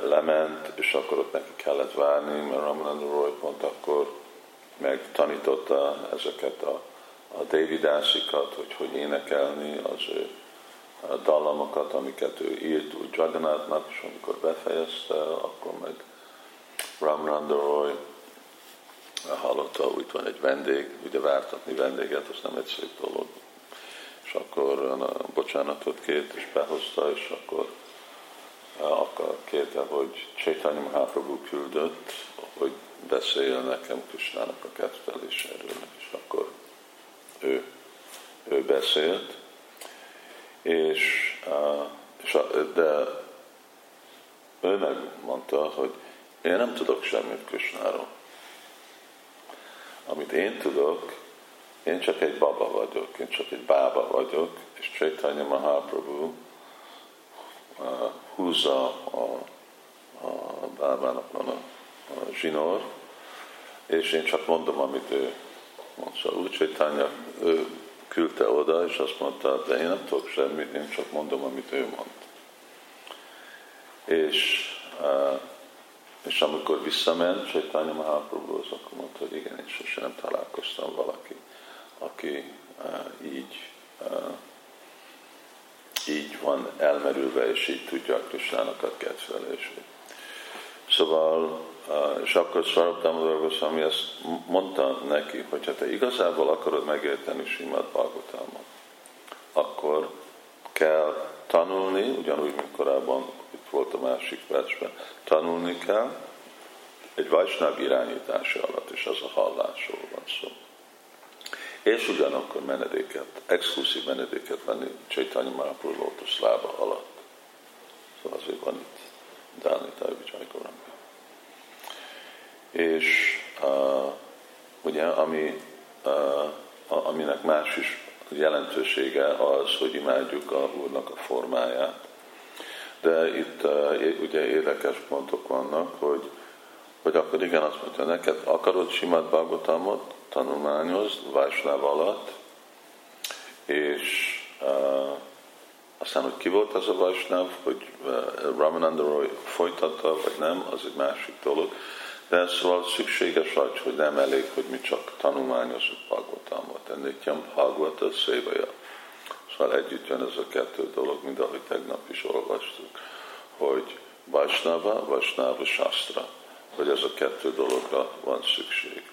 Speaker 1: lement, és akkor ott neki kellett várni, mert Ramananda Roy pont akkor megtanította ezeket a, a Davidászikat, hogy hogy énekelni az ő dallamokat, amiket ő írt úgy Jagannathnak, és amikor befejezte, akkor meg Ramranda Roy hallotta, hogy van egy vendég, ugye vártatni vendéget, az nem egy szép dolog. És akkor na, bocsánatot kért, és behozta, és akkor, akkor kérte, hogy Chaitanya Mahaprabhu küldött, hogy beszéljen nekem Krisnának a ketteléséről, és akkor ő, ő beszélt, és, és de ő megmondta, hogy én nem tudok semmit Krisnáról. Amit én tudok, én csak egy baba vagyok, én csak egy bába vagyok, és Chaitanya Mahaprabhu húzza a, a bábának van a, a zsinór, és én csak mondom, amit ő mond. Szóval úgy Chaitanya, ő küldte oda, és azt mondta, de én nem tudok semmit, én csak mondom, amit ő mond. És, és amikor visszament Csaitanya Mahaprabhu, az akkor mondta, hogy igen, én sosem nem találkoztam valaki, aki így, így van elmerülve, és így tudja a Krisnának a kedvelését. Szóval és akkor Sarabdam ami ezt mondta neki, hogy ha te igazából akarod megérteni Simad Bhagavatamot, akkor kell tanulni, ugyanúgy, mint korábban itt volt a másik versben, tanulni kell egy Vajsnáv irányítása alatt, és az a hallásról van szó. És ugyanakkor menedéket, exkluzív menedéket venni Csaitanya Mahaprabhu Lotus lába alatt. Szóval azért van itt Dálni Tajvijay Goranga és uh, ugye, ami, uh, aminek más is jelentősége az, hogy imádjuk a Úrnak a formáját. De itt uh, ugye érdekes pontok vannak, hogy, hogy akkor igen, azt mondja, neked akarod simát Bagotamot tanulmányozd Vajsnáv alatt, és uh, aztán, hogy ki volt az a Vajsnáv, hogy uh, Ramananda Roy folytatta, vagy nem, az egy másik dolog. De szóval szükséges az, hogy nem elég, hogy mi csak tanulmányozunk Bhagavatamot. Ennél Bhagavata szévaja. Szóval együtt jön ez a kettő dolog, mint ahogy tegnap is olvastuk, hogy Vajsnava, Vajsnava Shastra, hogy ez a kettő dologra van szükség.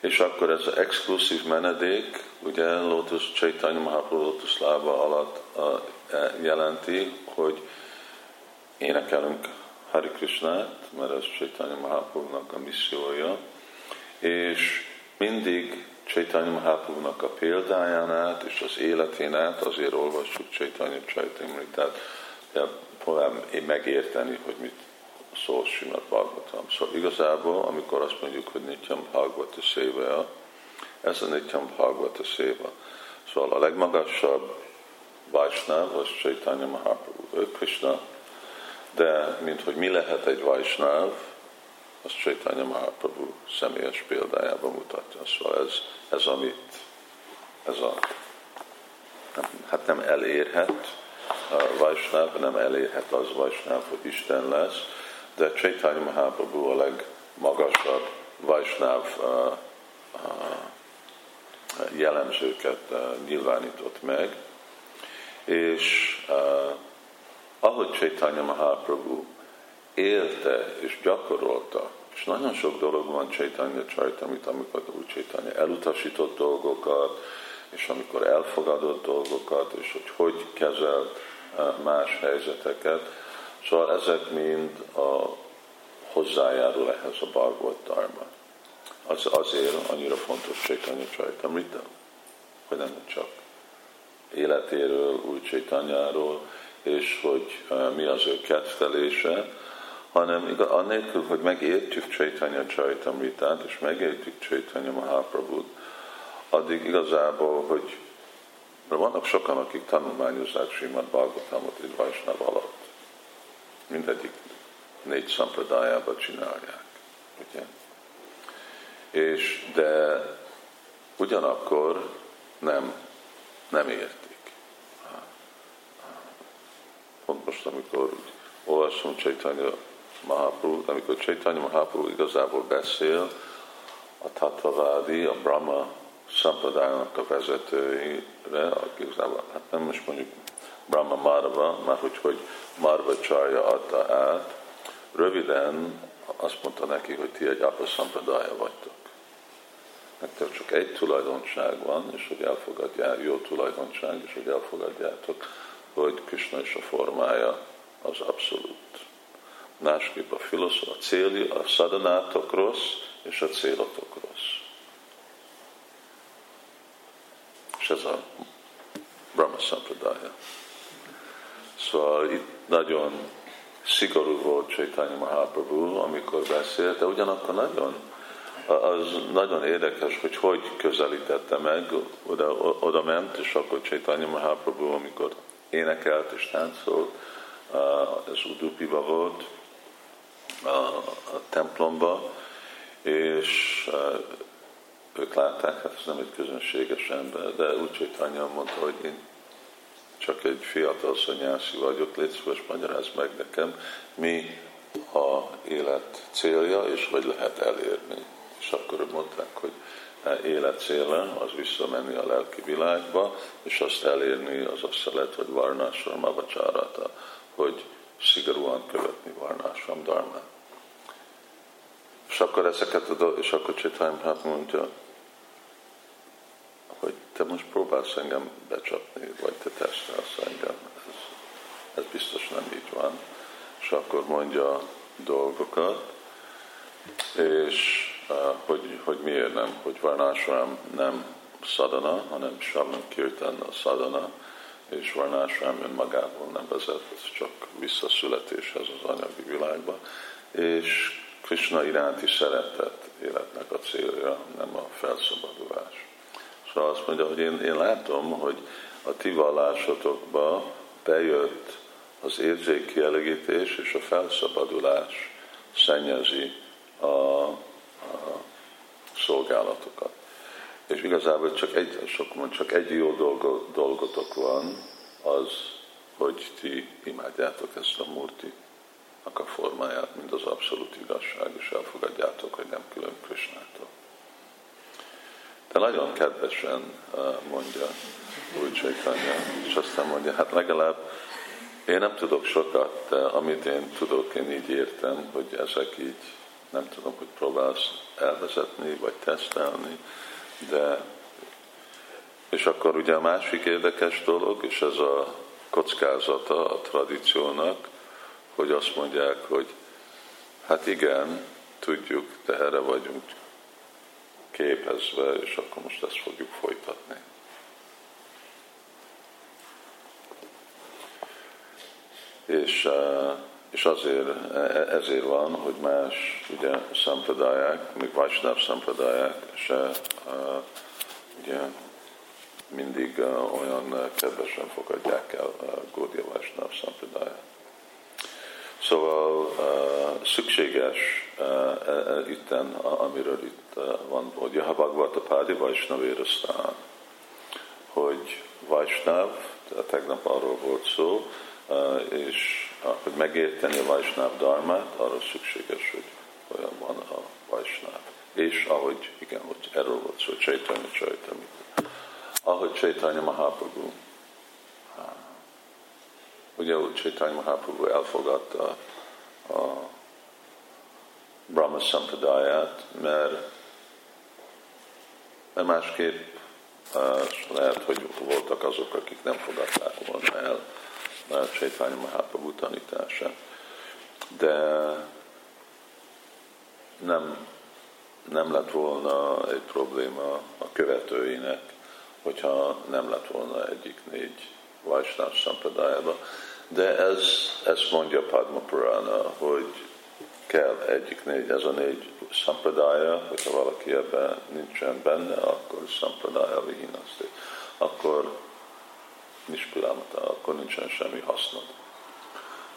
Speaker 1: És akkor ez az exkluzív menedék, ugye Lotus Chaitanya Mahaprabhu Lotus lába alatt a, e, jelenti, hogy énekelünk Hari Krishnát, mert ez Chaitanya Mahaprabhu-nak a missziója, és mindig Chaitanya mahaprabhu a példáján át és az életén át azért olvassuk Chaitanya Chaitamritát, próbálom megérteni, hogy mit szól Simad Bhagavatam. Szóval igazából, amikor azt mondjuk, hogy Nityam Bhagavata Széva, ez a Nityam Bhagavata Széva. Szóval a legmagasabb Vajsnáv, az Chaitanya Mahaprabhu. Ő Krishna, de mint hogy mi lehet egy Vajsnáv, az Chaitanya Mahaprabhu személyes példájában mutatja. Szóval ez, ez amit, ez a, hát nem elérhet, a Vajsnáv nem elérhet az Vajsnáv, hogy Isten lesz, de Chaitanya Mahaprabhu a legmagasabb Vajsnáv uh, uh, jellemzőket uh, nyilvánított meg, és ahogy Chaitanya Mahaprabhu élte és gyakorolta, és nagyon sok dolog van Chaitanya amit amikor úgy Chaitanya elutasított dolgokat, és amikor elfogadott dolgokat, és hogy hogy kezelt más helyzeteket. Szóval ezek mind a hozzájárul ehhez a Bhagavad Dharma. Az azért annyira fontos Chaitanya Charitamrita, hogy nem csak életéről, új Chaitanyáról, és hogy mi az ő kedvelése, hanem igaz, annélkül, hogy megértjük Chaitanya Charitamritát, és megértjük Chaitanya Mahaprabhut, addig igazából, hogy mert vannak sokan, akik tanulmányozzák Simad Bhagavatamot egy Vajsnav alatt. Mindegyik négy szampradájába csinálják. Ugye? És de ugyanakkor nem, nem értik. Pont most, amikor olvasom Chaitanya Mahaprabhu, amikor Chaitanya Mahaprabhu igazából beszél, a Tattvavádi, a Brahma Sampradájának a vezetőire, aki igazából, hát nem most mondjuk Brahma Marva, már hogy, hogy Marva Csarja adta át, röviden azt mondta neki, hogy ti egy apa Sampradája vagytok. Nektek csak egy tulajdonság van, és hogy elfogadják, jó tulajdonság, és hogy elfogadjátok, hogy Krishna is a formája az abszolút. Másképp a filozófia, a célja, a szadanátok rossz, és a célotok rossz. és ez a Brahma Sampradaya. Szóval itt nagyon szigorú volt Chaitanya Mahaprabhu, amikor beszélt, de ugyanakkor nagyon, az nagyon érdekes, hogy hogy közelítette meg, oda, oda ment, és akkor Chaitanya Mahaprabhu, amikor énekelt és táncolt, ez Udupiba volt, a, a templomba, és ők látták, hát ez nem egy közönséges ember, de úgy, hogy Tanya mondta, hogy én csak egy fiatal szanyászi vagyok, légy szíves, magyarázd meg nekem, mi a élet célja, és hogy lehet elérni. És akkor mondták, hogy élet célja az visszamenni a lelki világba, és azt elérni az azt lehet, hogy varnásra, mavacsárata, hogy szigorúan követni varnásram darmát. És akkor ezeket a és akkor Csitány mondja, hogy te most próbálsz engem becsapni, vagy te tesztelsz engem. Ez, ez biztos nem így van. És akkor mondja dolgokat, és uh, hogy, hogy miért nem, hogy Varnásrám nem szadana, hanem Savan Kirtan a szadana, és Varnásrám önmagából nem vezet, ez csak visszaszületéshez az anyagi világba, és Krishna iránti szeretet életnek a célja, nem a felszabadulás. Szóval azt mondja, hogy én, én látom, hogy a ti vallásotokba bejött az érzékkielégítés és a felszabadulás szennyezi a, a szolgálatokat. És igazából csak egy, sok csak egy jó dolgo, dolgotok van, az, hogy ti imádjátok ezt a murti a formáját, mint az abszolút igazság, és elfogadjátok, hogy nem külön Krisnától. De nagyon kedvesen mondja úgy Csaitanya, és aztán mondja, hát legalább én nem tudok sokat, de amit én tudok, én így értem, hogy ezek így, nem tudom, hogy próbálsz elvezetni, vagy tesztelni, de és akkor ugye a másik érdekes dolog, és ez a kockázata a tradíciónak, hogy azt mondják, hogy hát igen, tudjuk, de erre vagyunk képezve, és akkor most ezt fogjuk folytatni. És, eh, és azért, e, e, ezért van, hogy más ugye szempedáják, még Vajsnáv szempedáják se uh, ugye, mindig olyan kedvesen fogadják el Gódia Vaisnav Sampradáját. Szóval szükséges uh, uh, itten, amiről itt van, hogy a Bhagavata Pádi Vaisnavérasztán, hogy Vaisnav, tegnap arról volt szó, és hogy megérteni a Vaisnav Dharmát, arra szükséges, hogy olyan van a Vaisnav. És ahogy, igen, hogy erről volt szó, Chaitanya Chaitanya. Ahogy Chaitanya Mahaprabhu ugye úgy Chaitanya Mahaprabhu elfogadta a Brahma Sampradayát, mert, mert másképp uh, lehet, hogy voltak azok, akik nem fogadták volna el Chaitanya Mahaprabhu tanítását. De nem, nem lett volna egy probléma a követőinek, hogyha nem lett volna egyik négy Vajsnáv Sampradájába. De ez, ezt mondja Padma Purana, hogy kell egyik négy, ez a négy Sampradája, hogyha valaki ebben nincsen benne, akkor Sampradája vihinaszti. Akkor Nispilámata, akkor nincsen semmi hasznod.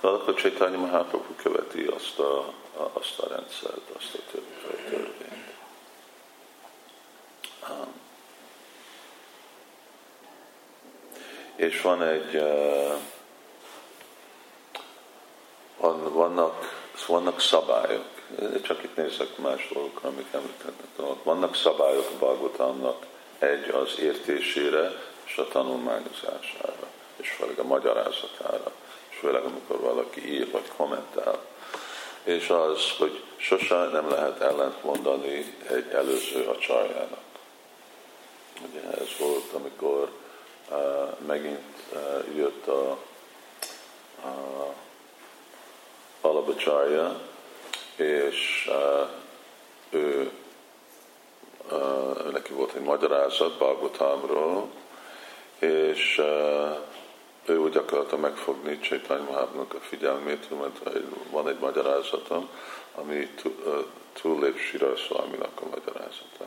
Speaker 1: De akkor Csaitanya Mahaprabhu követi azt a, azt a rendszert, azt a törvényt. És van egy uh, van, vannak, vannak szabályok, csak itt nézek más dolgokra, amik említettek. Vannak szabályok a Bhagavatamnak, egy az értésére és a tanulmányozására, és főleg a magyarázatára, és főleg amikor valaki ír vagy kommentál. És az, hogy sose nem lehet ellent mondani egy előző a csajjának. Ugye ez volt, amikor uh, megint uh, jött a, a Alabacsája, és ő, uh, neki volt egy magyarázat Balgotámról, és ő úgy akarta megfogni Csaitany Mahábnak a figyelmét, mert van egy magyarázatom, ami túllép Sira Szalminak a magyarázata.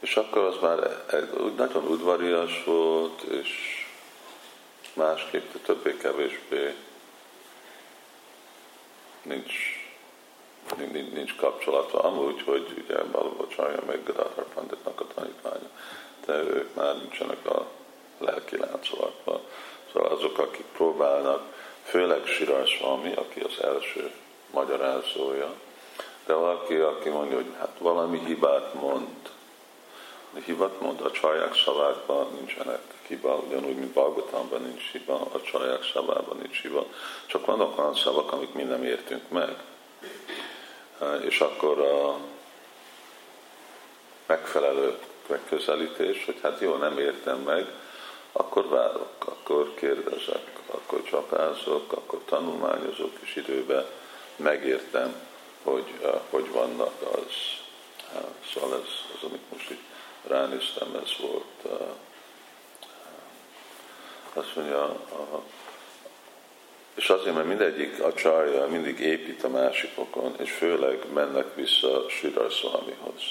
Speaker 1: És akkor az már egy, nagyon udvarias volt, és másképp, többé-kevésbé nincs, nincs, nincs kapcsolata. Amúgy, hogy ugye Balabacsája meg Gadadhar Panditnak a tanítványa, de ők már nincsenek a lelki láncolatban. Szóval azok, akik próbálnak, főleg Sirás Swami, aki az első magyarázója, de valaki, aki mondja, hogy hát valami hibát mond, mond, a csaják szavákban nincsenek hiba, ugyanúgy, mint Balgotamban nincs hiba, a csaják szavában nincs hiba, csak vannak olyan szavak, amik mi nem értünk meg. És akkor a megfelelő megközelítés, hogy hát jó, nem értem meg, akkor várok, akkor kérdezek, akkor csapázok, akkor tanulmányozok, és időben megértem, hogy hogy vannak az. Szóval ez az, amit most itt ránéztem, ez volt azt mondja, és azért, mert mindegyik a csarja mindig épít a másikokon, és főleg mennek vissza Sridhar Swamihoz.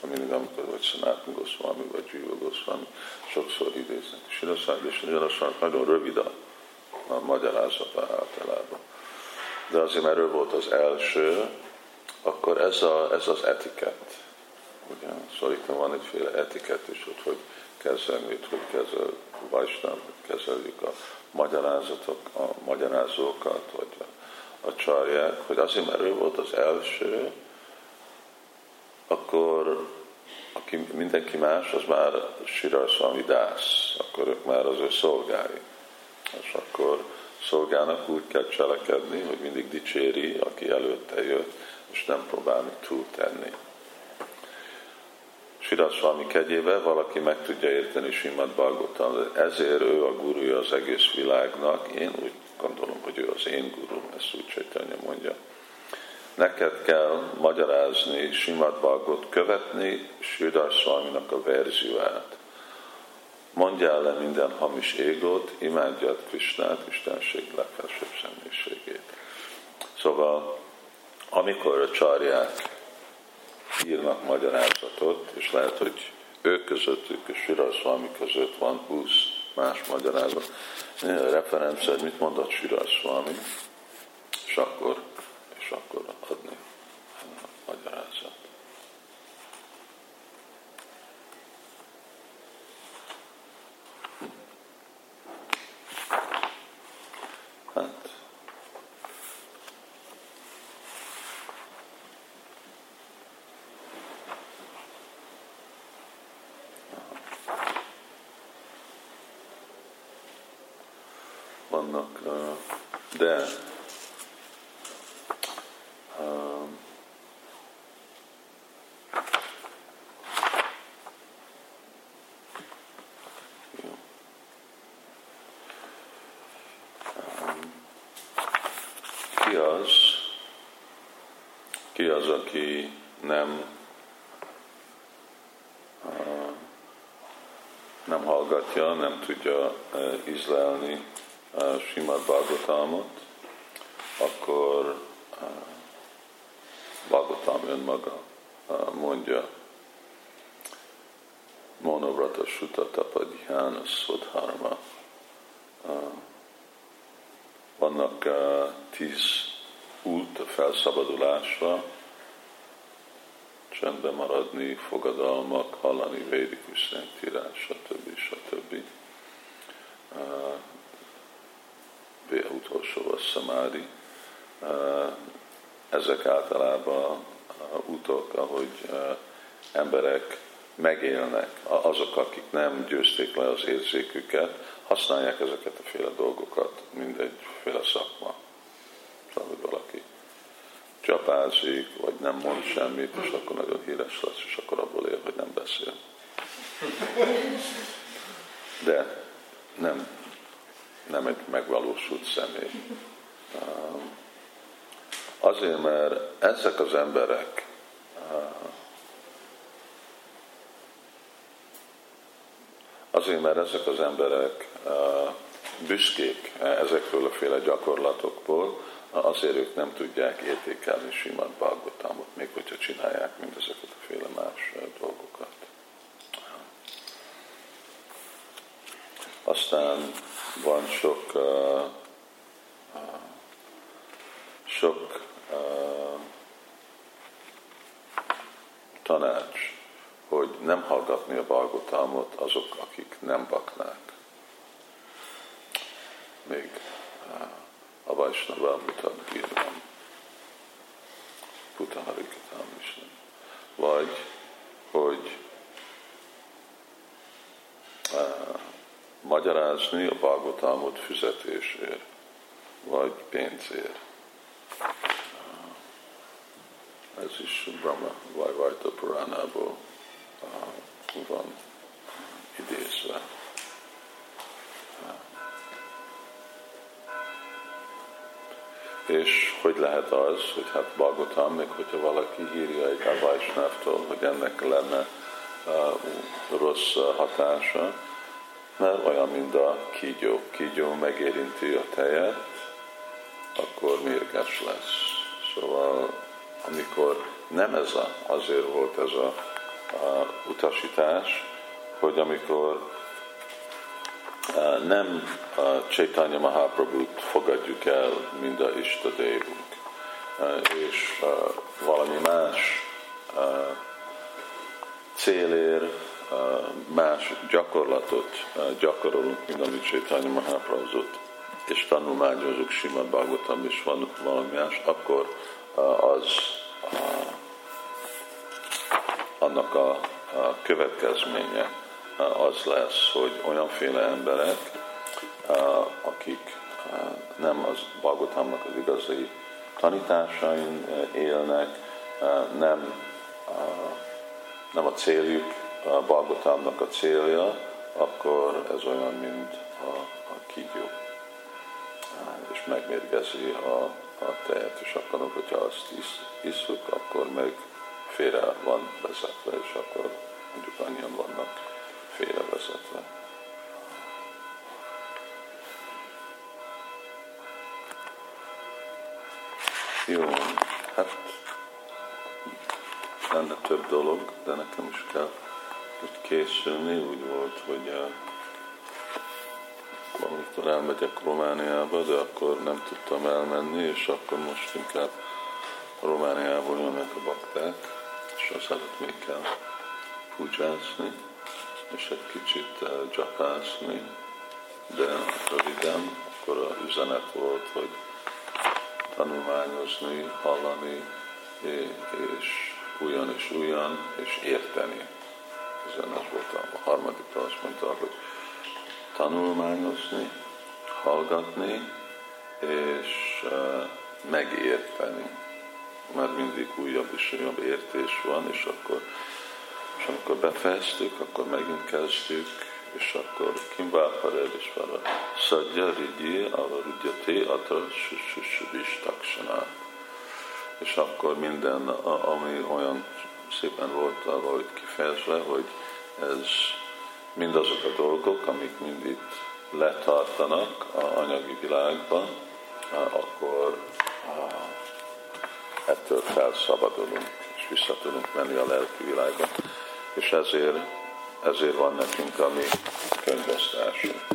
Speaker 1: Mindig, amikor vagy Sanatan Goswami, vagy Jiva Goswami, sokszor idéznek. Sridhar Swami, és nagyon rövid a, a magyarázata általában. De azért, mert ő volt az első, akkor ez, a, ez az etikett. Ugye? Itt van egyféle etikett is, hogy, hogy kezelni, hogy kezel Vajsnav, hogy kezeljük a magyarázatok, a magyarázókat, vagy a, a csarják, hogy azért, mert ő volt az első, akkor aki, mindenki más, az már Sirasvami Dász, akkor ők már az ő szolgái. És akkor szolgának úgy kell cselekedni, hogy mindig dicséri, aki előtte jött, és nem próbálni túltenni. Sirasvami kegyébe valaki meg tudja érteni Simad Bhagavatam, ezért ő a gurúja az egész világnak. Én úgy gondolom, hogy ő az én gurú, ezt úgy Csaitanya mondja. Neked kell magyarázni Simad Bhagavat, követni Sridhar a verzióját. Mondjál le minden hamis égót, imádjad Krisnát, Istenség legfelsőbb személyiségét. Szóval, amikor a csarják írnak magyarázatot, és lehet, hogy ők közöttük és Sirasvami között van 20 más magyarázat. Referencia, mit mondott Sirasvami, és akkor, és akkor adni magyarázat. Hát, vannak, de ki az, ki az, aki nem nem hallgatja, nem tudja ízlelni Simad Bhagavatamot, akkor Bhagavatam önmaga mondja, Monovrata Sutta Tapadhyana Swadharma. Vannak tíz út a felszabadulásra, csendben maradni, fogadalmak, hallani védikus szentírás, stb. stb. Uh, utolsó a szamádi. Ezek általában utok, ahogy emberek megélnek, azok, akik nem győzték le az érzéküket, használják ezeket a féle dolgokat, mindegyféle szakma. Szóval, hogy valaki csapázik, vagy nem mond semmit, és akkor nagyon híres lesz, és akkor abból él, hogy nem beszél. De nem, nem egy megvalósult személy. Azért, mert ezek az emberek Azért, mert ezek az emberek büszkék ezekről a féle gyakorlatokból, azért ők nem tudják értékelni Simad Bhagavatamot, még hogyha csinálják mindezeket a féle más dolgokat. Aztán van sok uh, sok uh, tanács, hogy nem hallgatni a Bhagavatamot azok, akik nem baknák. Még uh, a Vajsnava Mutat Gírvam, Puta Harikatam is. Vagy, hogy uh, magyarázni a Bhagavatamot fizetésért, vagy pénzért. Uh, ez is Brahma Vajvajta Puránából uh, van idézve. És hogy lehet az, hogy hát Bagotam, még hogyha valaki írja egy Avajsnávtól, hogy ennek lenne uh, rossz hatása, mert olyan, mint a kígyó. Kígyó megérinti a tejet, akkor mérges lesz. Szóval amikor nem ez a, azért volt ez a, a utasítás, hogy amikor nem a Chaitanya Mahaprabhu-t fogadjuk el, mint a Istadévunk, és valami más célért, más gyakorlatot gyakorolunk, mint amit Chaitanya mahaprabhu és tanulmányozunk Simad Bhagavatam, és van valami más, akkor az annak a, következménye, az lesz, hogy olyanféle emberek, akik nem az Bagotamnak az igazi tanításain élnek, nem, nem a céljuk a Bagotamnak a célja, akkor ez olyan, mint a, a kígyó. És megmérgezi a, a tejet, és akkor, hogyha azt isz, iszuk, akkor meg félre van vezetve, és akkor mondjuk annyian vannak félrevezetve. Jó, hát lenne több dolog, de nekem is kell hogy készülni, úgy volt, hogy uh, valamikor elmegyek Romániába, de akkor nem tudtam elmenni, és akkor most inkább Romániából jönnek a bakták, és az előtt még kell pujázni, és egy kicsit uh, japászni, de röviden, akkor a üzenet volt, hogy tanulmányozni, hallani, és újan és újan, és érteni. Ezen az volt a harmadik, azt mondta, hogy tanulmányozni, hallgatni, és megérteni. Mert mindig újabb és újabb értés van, és akkor, és amikor befejeztük, akkor megint kezdjük, és akkor Kimbápared és Vara Szadja Rigyi Avarudjati Atra Sususuvis Taksanát. És akkor minden, ami olyan szépen volt valahogy kifejezve, hogy ez mindazok a dolgok, amik mind itt letartanak a anyagi világban, akkor ettől felszabadulunk, és vissza tudunk menni a lelki világba. És ezért, ezért van nekünk a mi könyvesztásunk.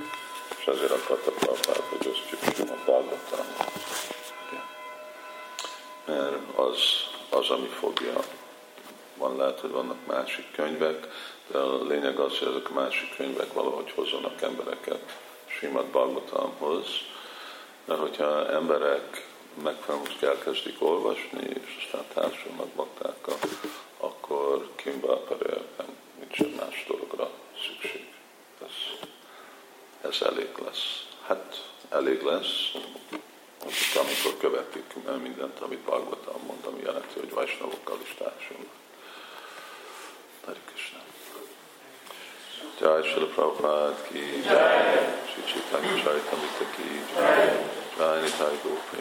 Speaker 1: És ezért akarta Prabhupád, hogy ezt a Bhagavatamot. Mert az, az, ami fogja. Van lehet, hogy vannak másik könyvek, de a lényeg az, hogy ezek a másik könyvek valahogy hozzanak embereket Simad Bhagavatamhoz, mert hogyha emberek megfelelően elkezdik olvasni, és aztán társulnak baktákkal, akkor Kimbápere nem nincs más dologra szükség. Ez, ez elég lesz. Hát elég lesz, amikor követik mindent, amit Bhagavatam mond, ami jelenti, hogy Vajsnavokkal is társulnak. Hare Krishna. Jai Srila Prabhupada ki, Jai. Shri Chaitanya Charitamrita ki, Jai. Jai Nitai Gopri